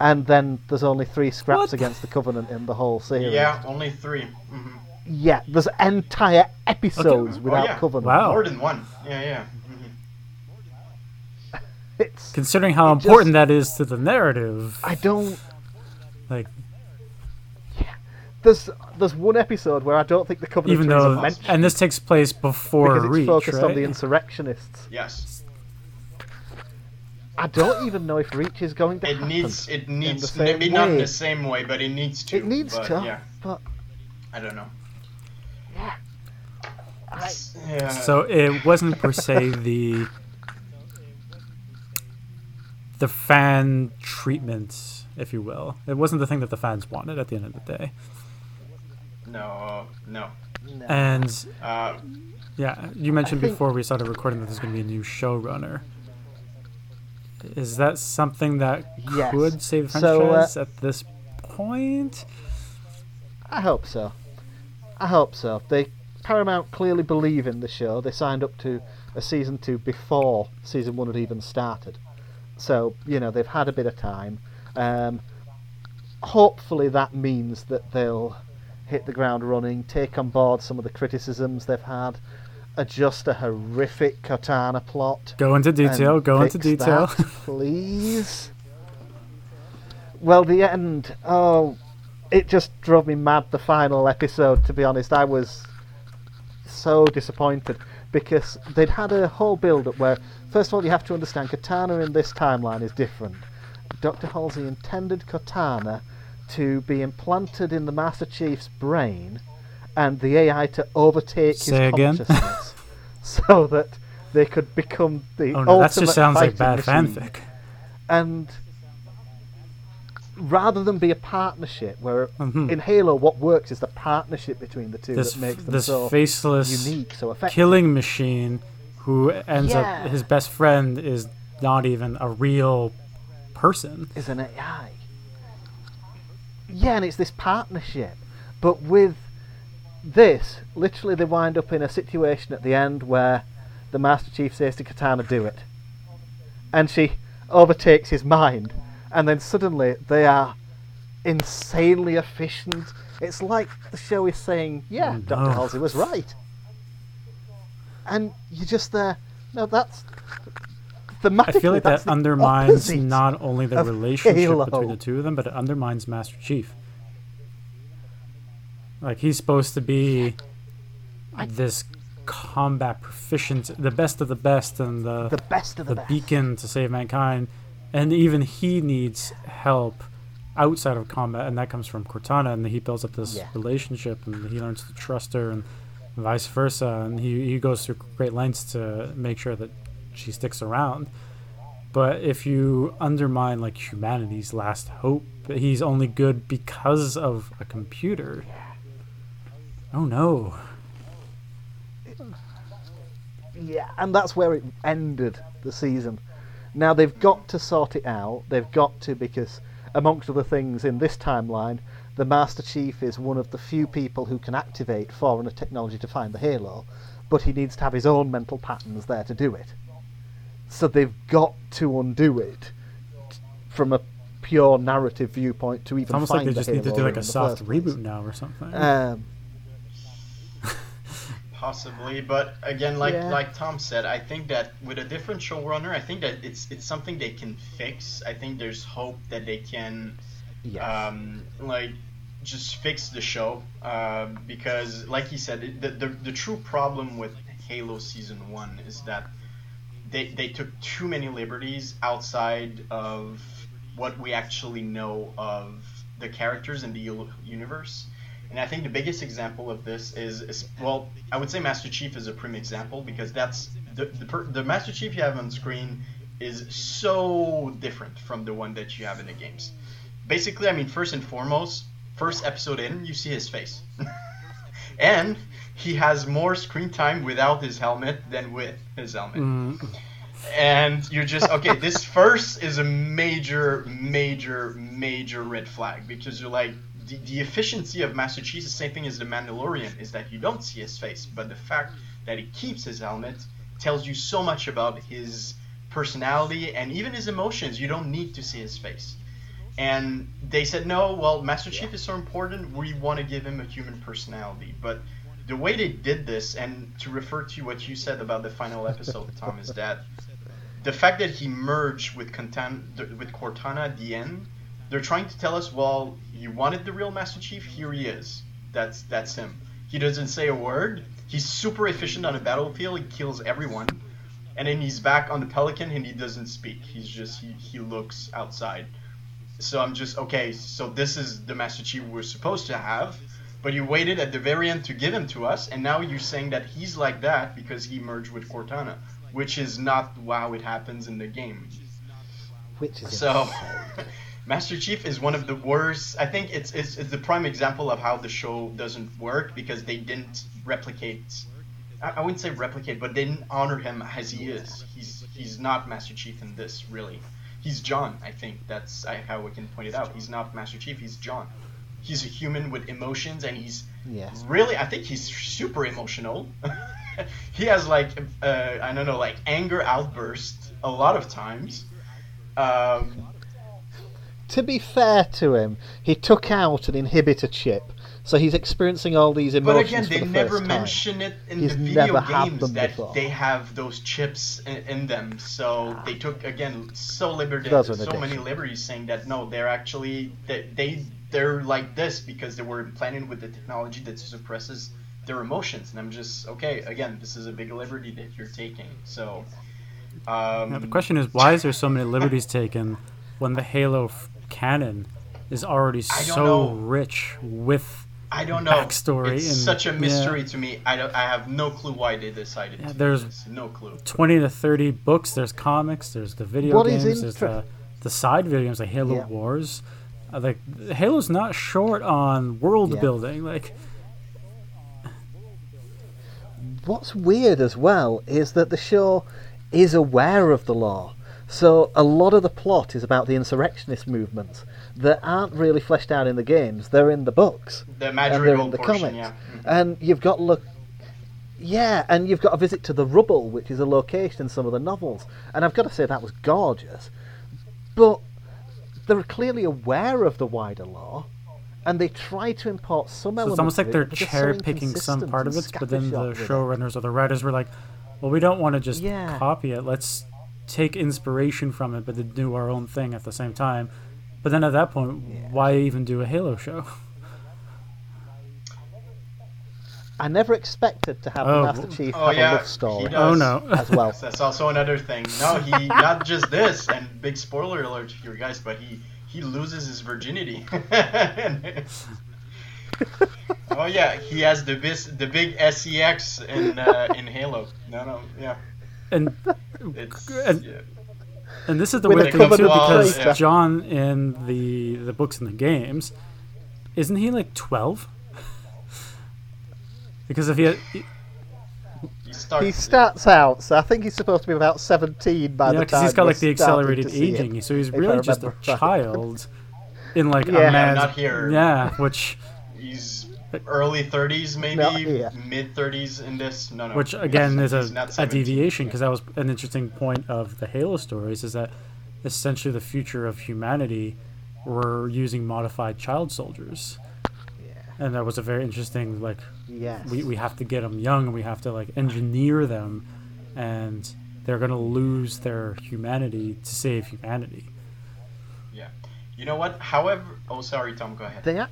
And then there's only three scraps What? against the Covenant in the whole series. Yeah, only 3 hmm Yeah, there's entire episodes Okay. without Oh, yeah. Covenant. Wow. More than one. Yeah, yeah. It's Considering how It important just- that is to the narrative, I don't. like There's there's one episode where I don't think the Covenant even though, even mentioned and this takes place before because it's focused right? on the insurrectionists. Yes. I don't even know if Reach is going to It happen. needs. It needs. the same Maybe not in the same way, but it needs to. It needs but, to, Yeah. but I don't know. I, Yeah. So it wasn't per se the the fan treatment, if you will. It wasn't the thing that the fans wanted at the end of the day. no. No. no. And Uh, yeah, you mentioned think- before we started recording that there's going to be a new showrunner. Is that something that Yes. could save the So, uh, franchise at this point? I hope so. I hope so. They Paramount clearly believe in the show. They signed up to a season two before season one had even started. So you know they've had a bit of time. Um, hopefully that means that they'll hit the ground running, take on board some of the criticisms they've had, adjust a horrific Cortana plot. Go into detail. Go into detail. that, please. Well, the end. Oh, it just drove me mad. The final episode. To be honest, I was so disappointed because they'd had a whole build-up where, first of all, you have to understand Cortana in this timeline is different. Dr. Halsey intended Cortana to be implanted in the Master Chief's brain, and the AI to overtake Say his again? consciousness, so that they could become the oh no, that ultimate just sounds like bad machine. fanfic. And rather than be a partnership, where Mhm. in Halo what works is the partnership between the two This that makes them this so faceless unique, so effective. killing machine who ends Yeah. up his best friend is not even a real person. is an AI. Yeah, and it's this partnership. But with this, literally they wind up in a situation at the end where the Master Chief says to Cortana, do it. And she overtakes his mind. And then suddenly they are insanely efficient. It's like the show is saying, yeah, Oh, Dr. no. Halsey was right. And you're just there, no, that's. Thematically, I feel like that undermines not only the relationship Halo. between the two of them, but it undermines Master Chief. Like he's supposed to be I- this combat proficient, the best of the best, and the the best of the, the best. beacon to save mankind, and even he needs help outside of combat, and that comes from Cortana, and he builds up this Yeah. relationship, and he learns to trust her, and vice versa, and he, he goes through great lengths to make sure that she sticks around. But if you undermine like humanity's last hope, he's only good because of a computer. Oh no. Yeah, and that's where it ended the season. Now they've got to sort it out. They've got to because, amongst other things, in this timeline, the Master Chief is one of the few people who can activate Forerunner technology to find the Halo, but he needs to have his own mental patterns there to do it. So they've got to undo it from a pure narrative viewpoint to even It's almost find like they the just need to Halo do like a soft first place. reboot now or something. Um, Possibly, but again, like Yeah. like Tom said, I think that with a different showrunner, I think that it's it's something they can fix. I think there's hope that they can, yes. um, like, just fix the show. Uh, because, like he said, the, the the true problem with Halo season one is that they they took too many liberties outside of what we actually know of the characters in the universe. And I think the biggest example of this is, is well, I would say Master Chief is a prime example because that's the the, the Master Chief you have on screen is so different from the one that you have in the games. Basically, I mean, first and foremost, first episode in, you see his face, and he has more screen time without his helmet than with his helmet. Mm, And you're just okay. This first is a major, major, major red flag because you're like the, the efficiency of Master Chief is the same thing as the Mandalorian is that you don't see his face, but the fact that he keeps his helmet tells you so much about his personality and even his emotions. You don't need to see his face. And they said no. Well, Master Chief is so important. We want to give him a human personality, but the way they did this, and to refer to what you said about the final episode, Tom, is that the fact that he merged with Contan- with Cortana at the end, they're trying to tell us, well, you wanted the real Master Chief, here he is. That's that's him. He doesn't say a word. He's super efficient on a battlefield. He kills everyone, and then he's back on the Pelican and he doesn't speak. He's just he, he looks outside. So I'm just okay. So this is the Master Chief we're supposed to have, but you waited at the very end to give him to us, and now you're saying that he's like that because he merged with Cortana, which is not how it happens in the game. Which is So. Master Chief is one of the worst. I think it's, it's it's the prime example of how the show doesn't work because they didn't replicate. I, I wouldn't say replicate, but they didn't honor him as he is. He's he's not Master Chief in this really. He's John. I think that's how we can point it out. He's not Master Chief. He's John. He's a human with emotions, and he's Yes. really I think he's super emotional. he has like uh, I don't know like anger outbursts a lot of times. Um, To be fair to him, he took out an inhibitor chip, so he's experiencing all these but emotions again, for they the never first time. mention it in He's the video never had games them that before. they have those chips in, in them. So they took again so liberty, so an many liberties, saying that no, they're actually they, they they're like this because they were implanted with the technology that suppresses their emotions. And I'm just okay. Again, this is a big liberty that you're taking. So. Um, Now, the question is, why is there so many liberties taken when the Halo f- canon is already so know. rich with I don't know. backstory It's and- such a yeah. mystery to me. I don't. I have no clue why they decided Yeah, to do there's- this. No clue. 20 to 30 books? There's comics, there's the video What is games, there's the, the side video games like Halo Yeah. Wars. Uh, like Halo's not short on world Yeah. building. Like What's weird as well is that the show is aware of the lore. So a lot of the plot is about the insurrectionist movements that aren't really fleshed out in the games. They're in the books. The and they're in the portion, comics. yeah. Mhm. And you've got look Yeah, and you've got a visit to the rubble, which is a location in some of the novels. And I've got to say that was gorgeous. But they're clearly aware of the wider lore, and they try to import some so elements. it's almost like they're but so cherry picking some part of it, but then the scattershot with it. showrunners or the writers were like, "Well, we don't want to just Yeah. copy it. Let's take inspiration from it, but then do our own thing at the same time." But then at that point, Yeah. why even do a Halo show? I never expected to have Oh, the Master w- Chief Oh have yeah, a love story. Oh no! as well. That's also another thing. No, he not just this, and big spoiler alert to you guys, but he he loses his virginity. oh yeah, he has the bis, the big sex in uh, in Halo. No, no, yeah, and it's And- yeah. And this is the With weird a thing too, because traitor. John in the the books and the games, isn't he like twelve? because if he, had, he starts. He starts out, so I think he's supposed to be about 17 by yeah, the because time. he's got we're like the starting accelerated to see him. aging, so he's really just a child in like Yeah. a man's not here. yeah, which He's early 30s, maybe No, yeah. mid 30s in this. No, no. which again is a, a deviation because that was an interesting point of the Halo stories is that essentially the future of humanity were using modified child soldiers, Yeah. and that was a very interesting like Yes. we, we have to get them young and we have to like engineer them and they're going to lose their humanity to save humanity Yeah. You know what? However, oh sorry, Tom. Go ahead. They ac-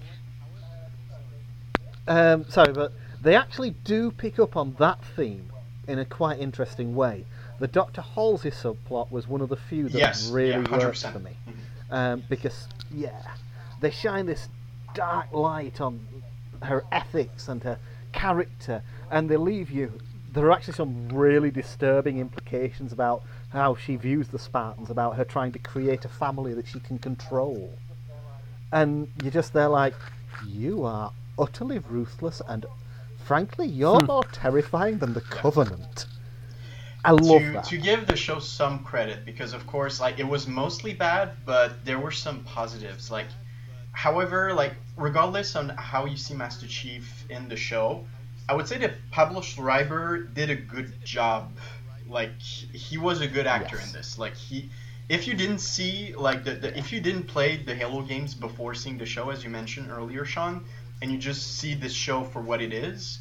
um, sorry, but they actually do pick up on that theme in a quite interesting way. The Doctor Halsey subplot was one of the few that Yes, really yeah, worked for me. Mhm. Um, because, yeah, they shine this dark light on her ethics and her character, and they leave you. There are actually some really disturbing implications about how she views the Spartans, about her trying to create a family that she can control. And you're just there like, you are utterly ruthless, and frankly, you're Hmm. more terrifying than the Covenant. I love to, that. to give the show some credit because of course like it was mostly bad but there were some positives like however like regardless on how you see master chief in the show i would say that pablo schreiber did a good job like he was a good actor Yes. in this like he if you didn't see like the, the if you didn't play the halo games before seeing the show as you mentioned earlier sean and you just see this show for what it is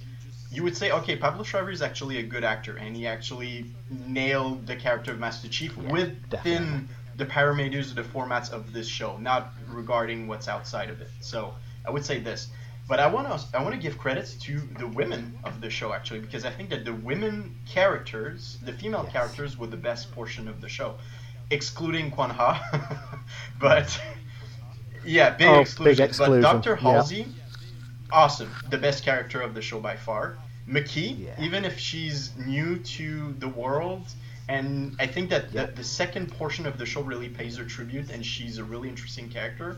you would say, okay, Pablo Schreiber is actually a good actor, and he actually nailed the character of Master Chief Yeah, within definitely. the parameters, of the formats of this show, not regarding what's outside of it. So I would say this, but I want to I want to give credits to the women of the show actually, because I think that the women characters, the female Yes. characters, were the best portion of the show, excluding Kwan Ha, but yeah, big Oh, big exclusion. exclusion, But Dr. yeah. Awesome. The best character of the show by far. McKee, Yeah. even if she's new to the world, and I think that Yeah. the, the second portion of the show really pays her tribute, and she's a really interesting character.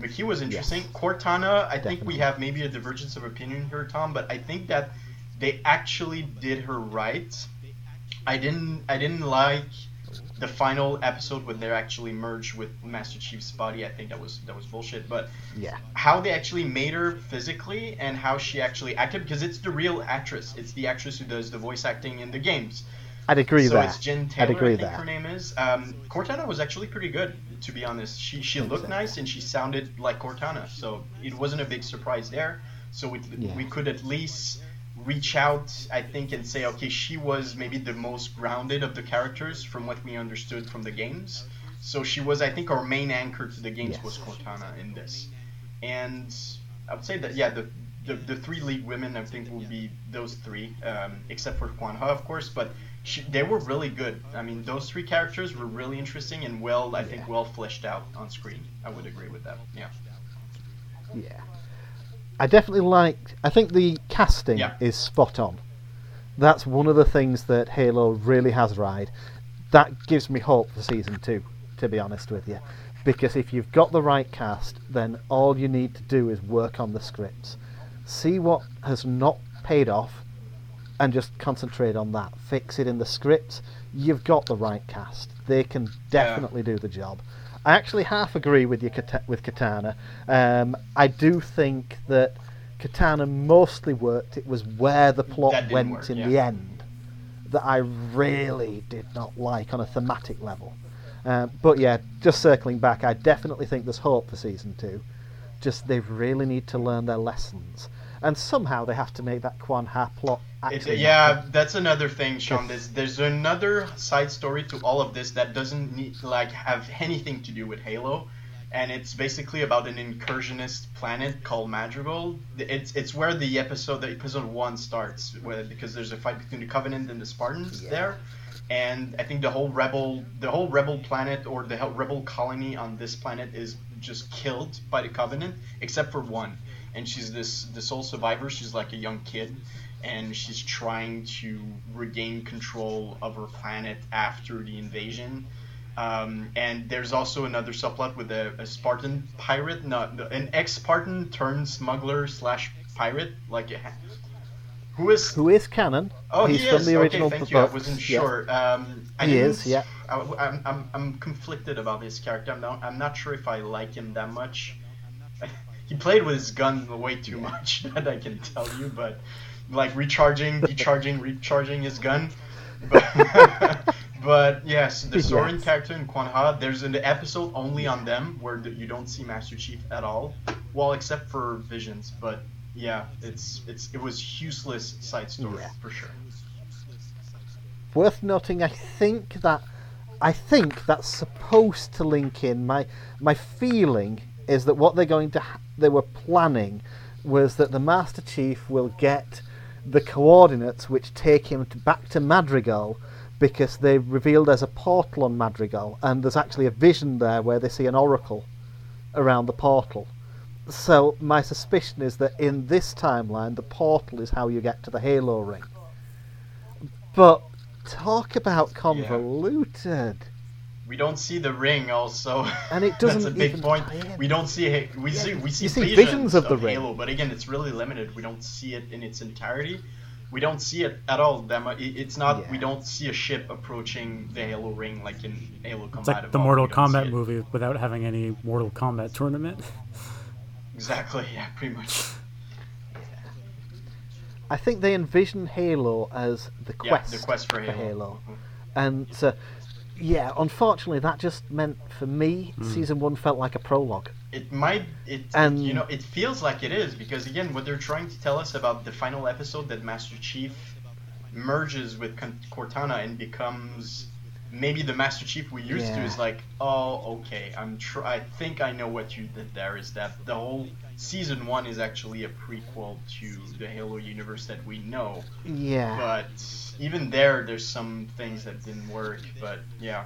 McKee was interesting. Yes. Cortana, I think we have maybe a divergence of opinion here, Tom, but I think that they actually did her right. I didn't I didn't like the final episode when they're actually merged with Master Chief's body. I think that was that was bullshit. But Yeah. how they actually made her physically and how she actually acted because it's the real actress. It's the actress who does the voice acting in the games. I'd agree so there. it's Jen I'd agree I think there. her name is. Um, Cortana was actually pretty good, to be honest. She she looked so. nice and she sounded like Cortana, so it wasn't a big surprise there. So we Yeah. we could at least reach out, I think, and say, okay, she was maybe the most grounded of the characters from what we understood from the games. So she was, I think, our main anchor to the games Yes. was Cortana in this. And I would say that yeah, the the, the three lead women I think will be those three, um, except for Kwan Ha, of course, but she, they were really good. I mean, those three characters were really interesting and well, I think, well fleshed out on screen. I would agree with that. Yeah. Yeah. I definitely like. I think the casting Yeah. is spot on. That's one of the things that Halo really has right. That gives me hope for season two, to be honest with you. Because if you've got the right cast, then all you need to do is work on the scripts. See what has not paid off and just concentrate on that. Fix it in the scripts. You've got the right cast. They can definitely do the job. I actually half agree with you with Cortana. Um, I do think that Cortana mostly worked. It was where the plot went work, in yeah. the end that I really did not like on a thematic level. Uh, but yeah, just circling back, I definitely think there's hope for season two. Just they really need to learn their lessons, and somehow they have to make that Kwan Ha plot It, actually. yeah, matter. that's another thing, Sean. There's, there's another side story to all of this that doesn't need like have anything to do with Halo, and it's basically about an incursionist planet called Madrigal. It's it's where the episode the episode one starts, where because there's a fight between the Covenant and the Spartans Yeah. there, and I think the whole rebel the whole rebel planet or the rebel colony on this planet is just killed by the Covenant, except for one, and she's this the sole survivor. She's like a young kid and she's trying to regain control of her planet after the invasion. Um, and there's also another subplot with a, a Spartan pirate, not an ex-Spartan turned smuggler slash pirate, like a, who is Who is canon? Oh, He's he from is. the original okay, thank you. I wasn't yeah. sure. Um, I He is, yeah. I, am I'm, I'm conflicted about this character. I'm not, I'm not sure if I like him that much. He played with his gun way too much, that I can tell you, but like recharging, decharging, recharging his gun. But, but yes, the Soren Yes. character in Kwan Ha, there's an episode only on them where you don't see Master Chief at all. Well, except for Visions, but yeah, it's it's it was useless side story Yeah. for sure. Worth noting, I think that I think that's supposed to link in. My my feeling is that what they're going to ha- they were planning was that the Master Chief will get the coordinates which take him to, back to Madrigal because they revealed there's a portal on Madrigal and there's actually a vision there where they see an oracle around the portal so my suspicion is that in this timeline, the portal is how you get to the Halo ring. But talk about convoluted. We don't see the ring, also. And it doesn't. That's a big even point. We don't see Ha- we Yeah, see we see, see visions, visions of the ring. Halo, but again, it's really limited. We don't see it in its entirety. We don't see it at all. That mu- It's not. We don't see a ship approaching the Halo ring like in Halo Combat. It's like the Mortal We Kombat movie without having any Mortal Kombat tournament. Exactly. Yeah. Pretty much. I think they envision Halo as the Yeah. quest, The quest for Halo. Mhm. And so, yeah, unfortunately, that just meant for me, Hmm. season one felt like a prologue. It might. It. And- you know. It feels like it is because again, what they're trying to tell us about the final episode that Master Chief merges with Cortana and becomes maybe the Master Chief we used to is like, oh, okay, I'm tr- I think I know what you did there. Is that the whole season one is actually a prequel to the Halo universe that we know, Yeah. but even there, there's some things that didn't work. But yeah.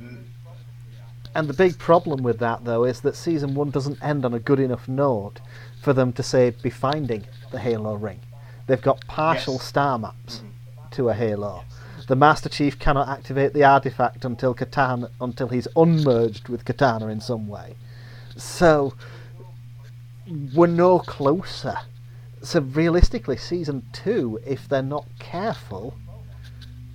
Mm, And the big problem with that, though, is that season one doesn't end on a good enough note for them to say be finding the Halo ring. They've got partial Yes. star maps to a Halo. The Master Chief cannot activate the artifact until Cortana until he's unmerged with Cortana in some way. So we're no closer. So realistically, season two, if they're not careful,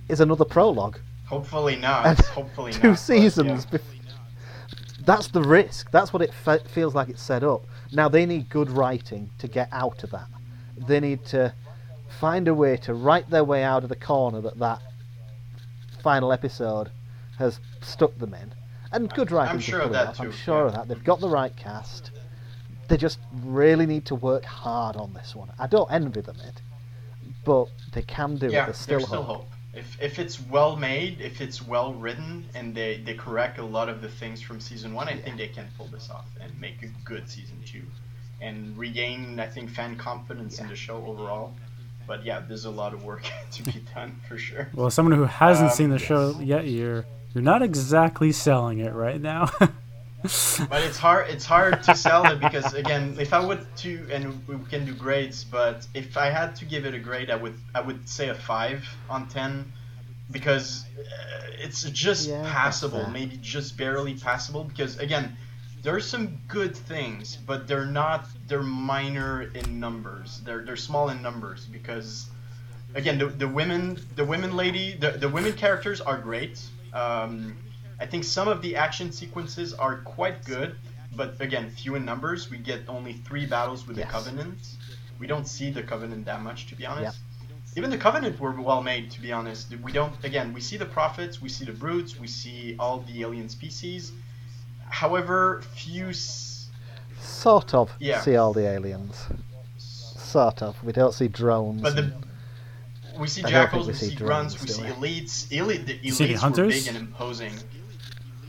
is another prologue Hopefully not. and Hopefully not. two but, seasons. yeah. bef- That's the risk. That's what it fe- feels like it's set up. Now they need good writing to get out of that. They need to find a way to write their way out of the corner that that final episode has stuck them in. And good writing. I'm sure of that off. I'm sure yeah. of that. They've got the right cast. They just really need to work hard on this one. I don't envy them it, but they can do it. yeah, There's still, there's still hope. hope. If, if it's well made, if it's well written, and they, they correct a lot of the things from season one, I think they can pull this off and make a good season two, and regain I think fan confidence in the show overall. But yeah, there's a lot of work to be done for sure. Well, someone who hasn't Um, seen the yes. show yet, you're you're not exactly selling it right now. But it's hard it's hard to sell it because again, if I would to and we can do grades, but if I had to give it a grade, I would I would say a five on ten because uh, it's just Yeah, passable, maybe just barely passable. Because again, there's some good things, but they're not they're minor in numbers. They're they're small in numbers because again the, the women the women lady the, the women characters are great. Um, I think some of the action sequences are quite good, but again, few in numbers. We get only three battles with Yes. the Covenant. We don't see the Covenant that much, to be honest. Even the Covenant were well made, to be honest. We don't. Again, we see the prophets, we see the brutes, we see all the alien species. However, few. S- Sort of Yeah. see all the aliens. Sort of. We don't see drones. but the we see jackals, we we see see grunts, we see elites. Elite, the see the elites were hunters? big and imposing.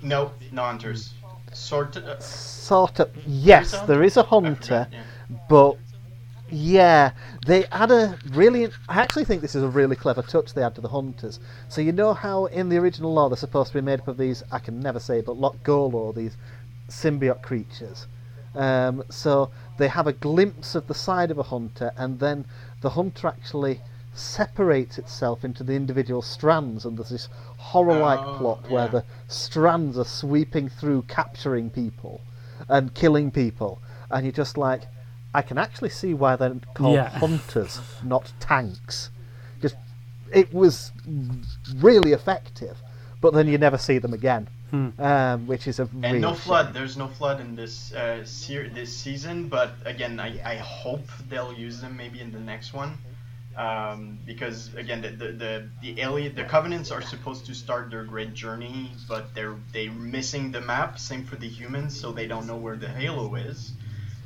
No, no hunters. Sort of. sort of. Yes, there is a hunter, yeah. but yeah, they had a really. I actually think this is a really clever touch they had to the hunters. So you know how in the original lore they're supposed to be made up of these. I can never say, but Lekgolo, these symbiote creatures. Um, so they have a glimpse of the side of a hunter, and then the hunter actually separates itself into the individual strands, and there's this horror-like Oh, plot where the strands are sweeping through, capturing people and killing people, and you're just like, I can actually see why they're called Yeah. hunters, not tanks. Just it was really effective, but then you never see them again, Hmm. um, which is a And real no shame. flood. There's no flood in this uh, ser- this season, but again, I, I hope they'll use them maybe in the next one, um, because again, the the the, the alien the covenants are supposed to start their great journey, but they're they missing the map. Same for the humans, so they don't know where the halo is.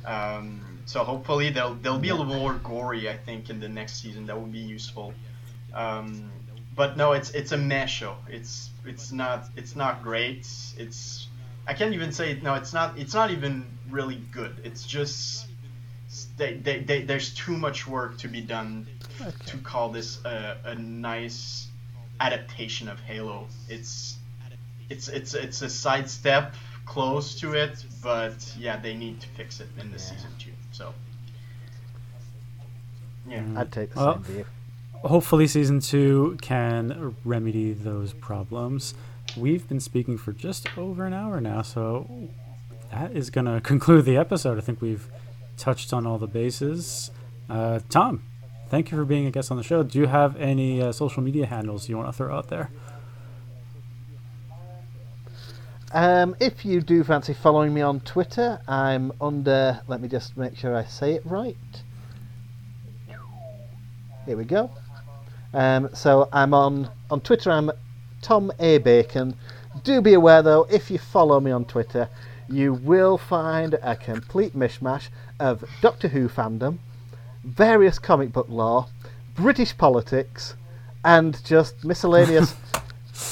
Um, so hopefully they'll they'll be a little more gory. I think in the next season that would be useful. Um, but no, it's it's a meh show. It's it's not it's not great. It's I can't even say no. It's not it's not even really good. It's just they, they, they, there's too much work to be done to call this a, a nice adaptation of Halo. It's it's it's it's a sidestep close to it, but yeah, they need to fix it in the yeah. season two. So yeah, I'd take the well, same view. Hopefully, season two can remedy those problems. We've been speaking for just over an hour now, so that is going to conclude the episode. I think we've touched on all the bases. Uh, Tom, thank you for being a guest on the show. Do you have any uh, social media handles you want to throw out there? Um, if you do fancy following me on Twitter, I'm under. Let me just make sure I say it right. Here we go. Um, so I'm on on Twitter. I'm Tom A Bacon. Do be aware though, if you follow me on Twitter, you will find a complete mishmash of Doctor Who fandom, various comic book lore, British politics, and just miscellaneous.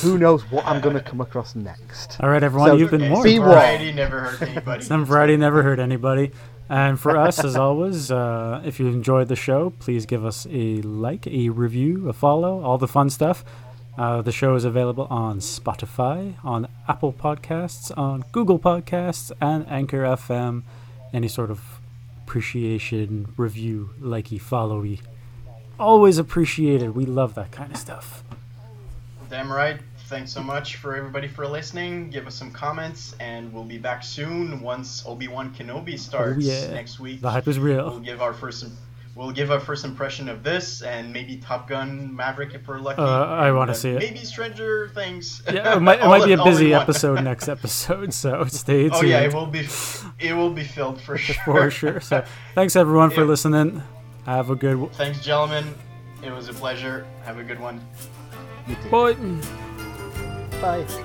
who knows what I'm going to come across next? All right, everyone, so, you've been warned. Be Variety never hurt anybody. Some variety never hurt anybody. And for us, as always, uh, if you enjoyed the show, please give us a like, a review, a follow, all the fun stuff. Uh, the show is available on Spotify, on Apple Podcasts, on Google Podcasts, and Anchor FM. Any sort of appreciation, review, likey, followy. Always appreciated. We love that kind of stuff. Damn right. Thanks so much for everybody for listening. Give us some comments, and we'll be back soon once Obi Wan Kenobi starts oh, yeah. next week. The hype is real. We'll give our first we'll give our first impression of this and maybe Top Gun Maverick if we're lucky. Uh, I want to see it. Maybe Stranger Things. Yeah, it might, it might be a busy episode next episode, so stay tuned. Oh yeah, it will be. It will be filled for sure. for sure. So thanks everyone for listening. Have a good. Thanks, gentlemen. It was a pleasure. Have a good one. Bye. Bye.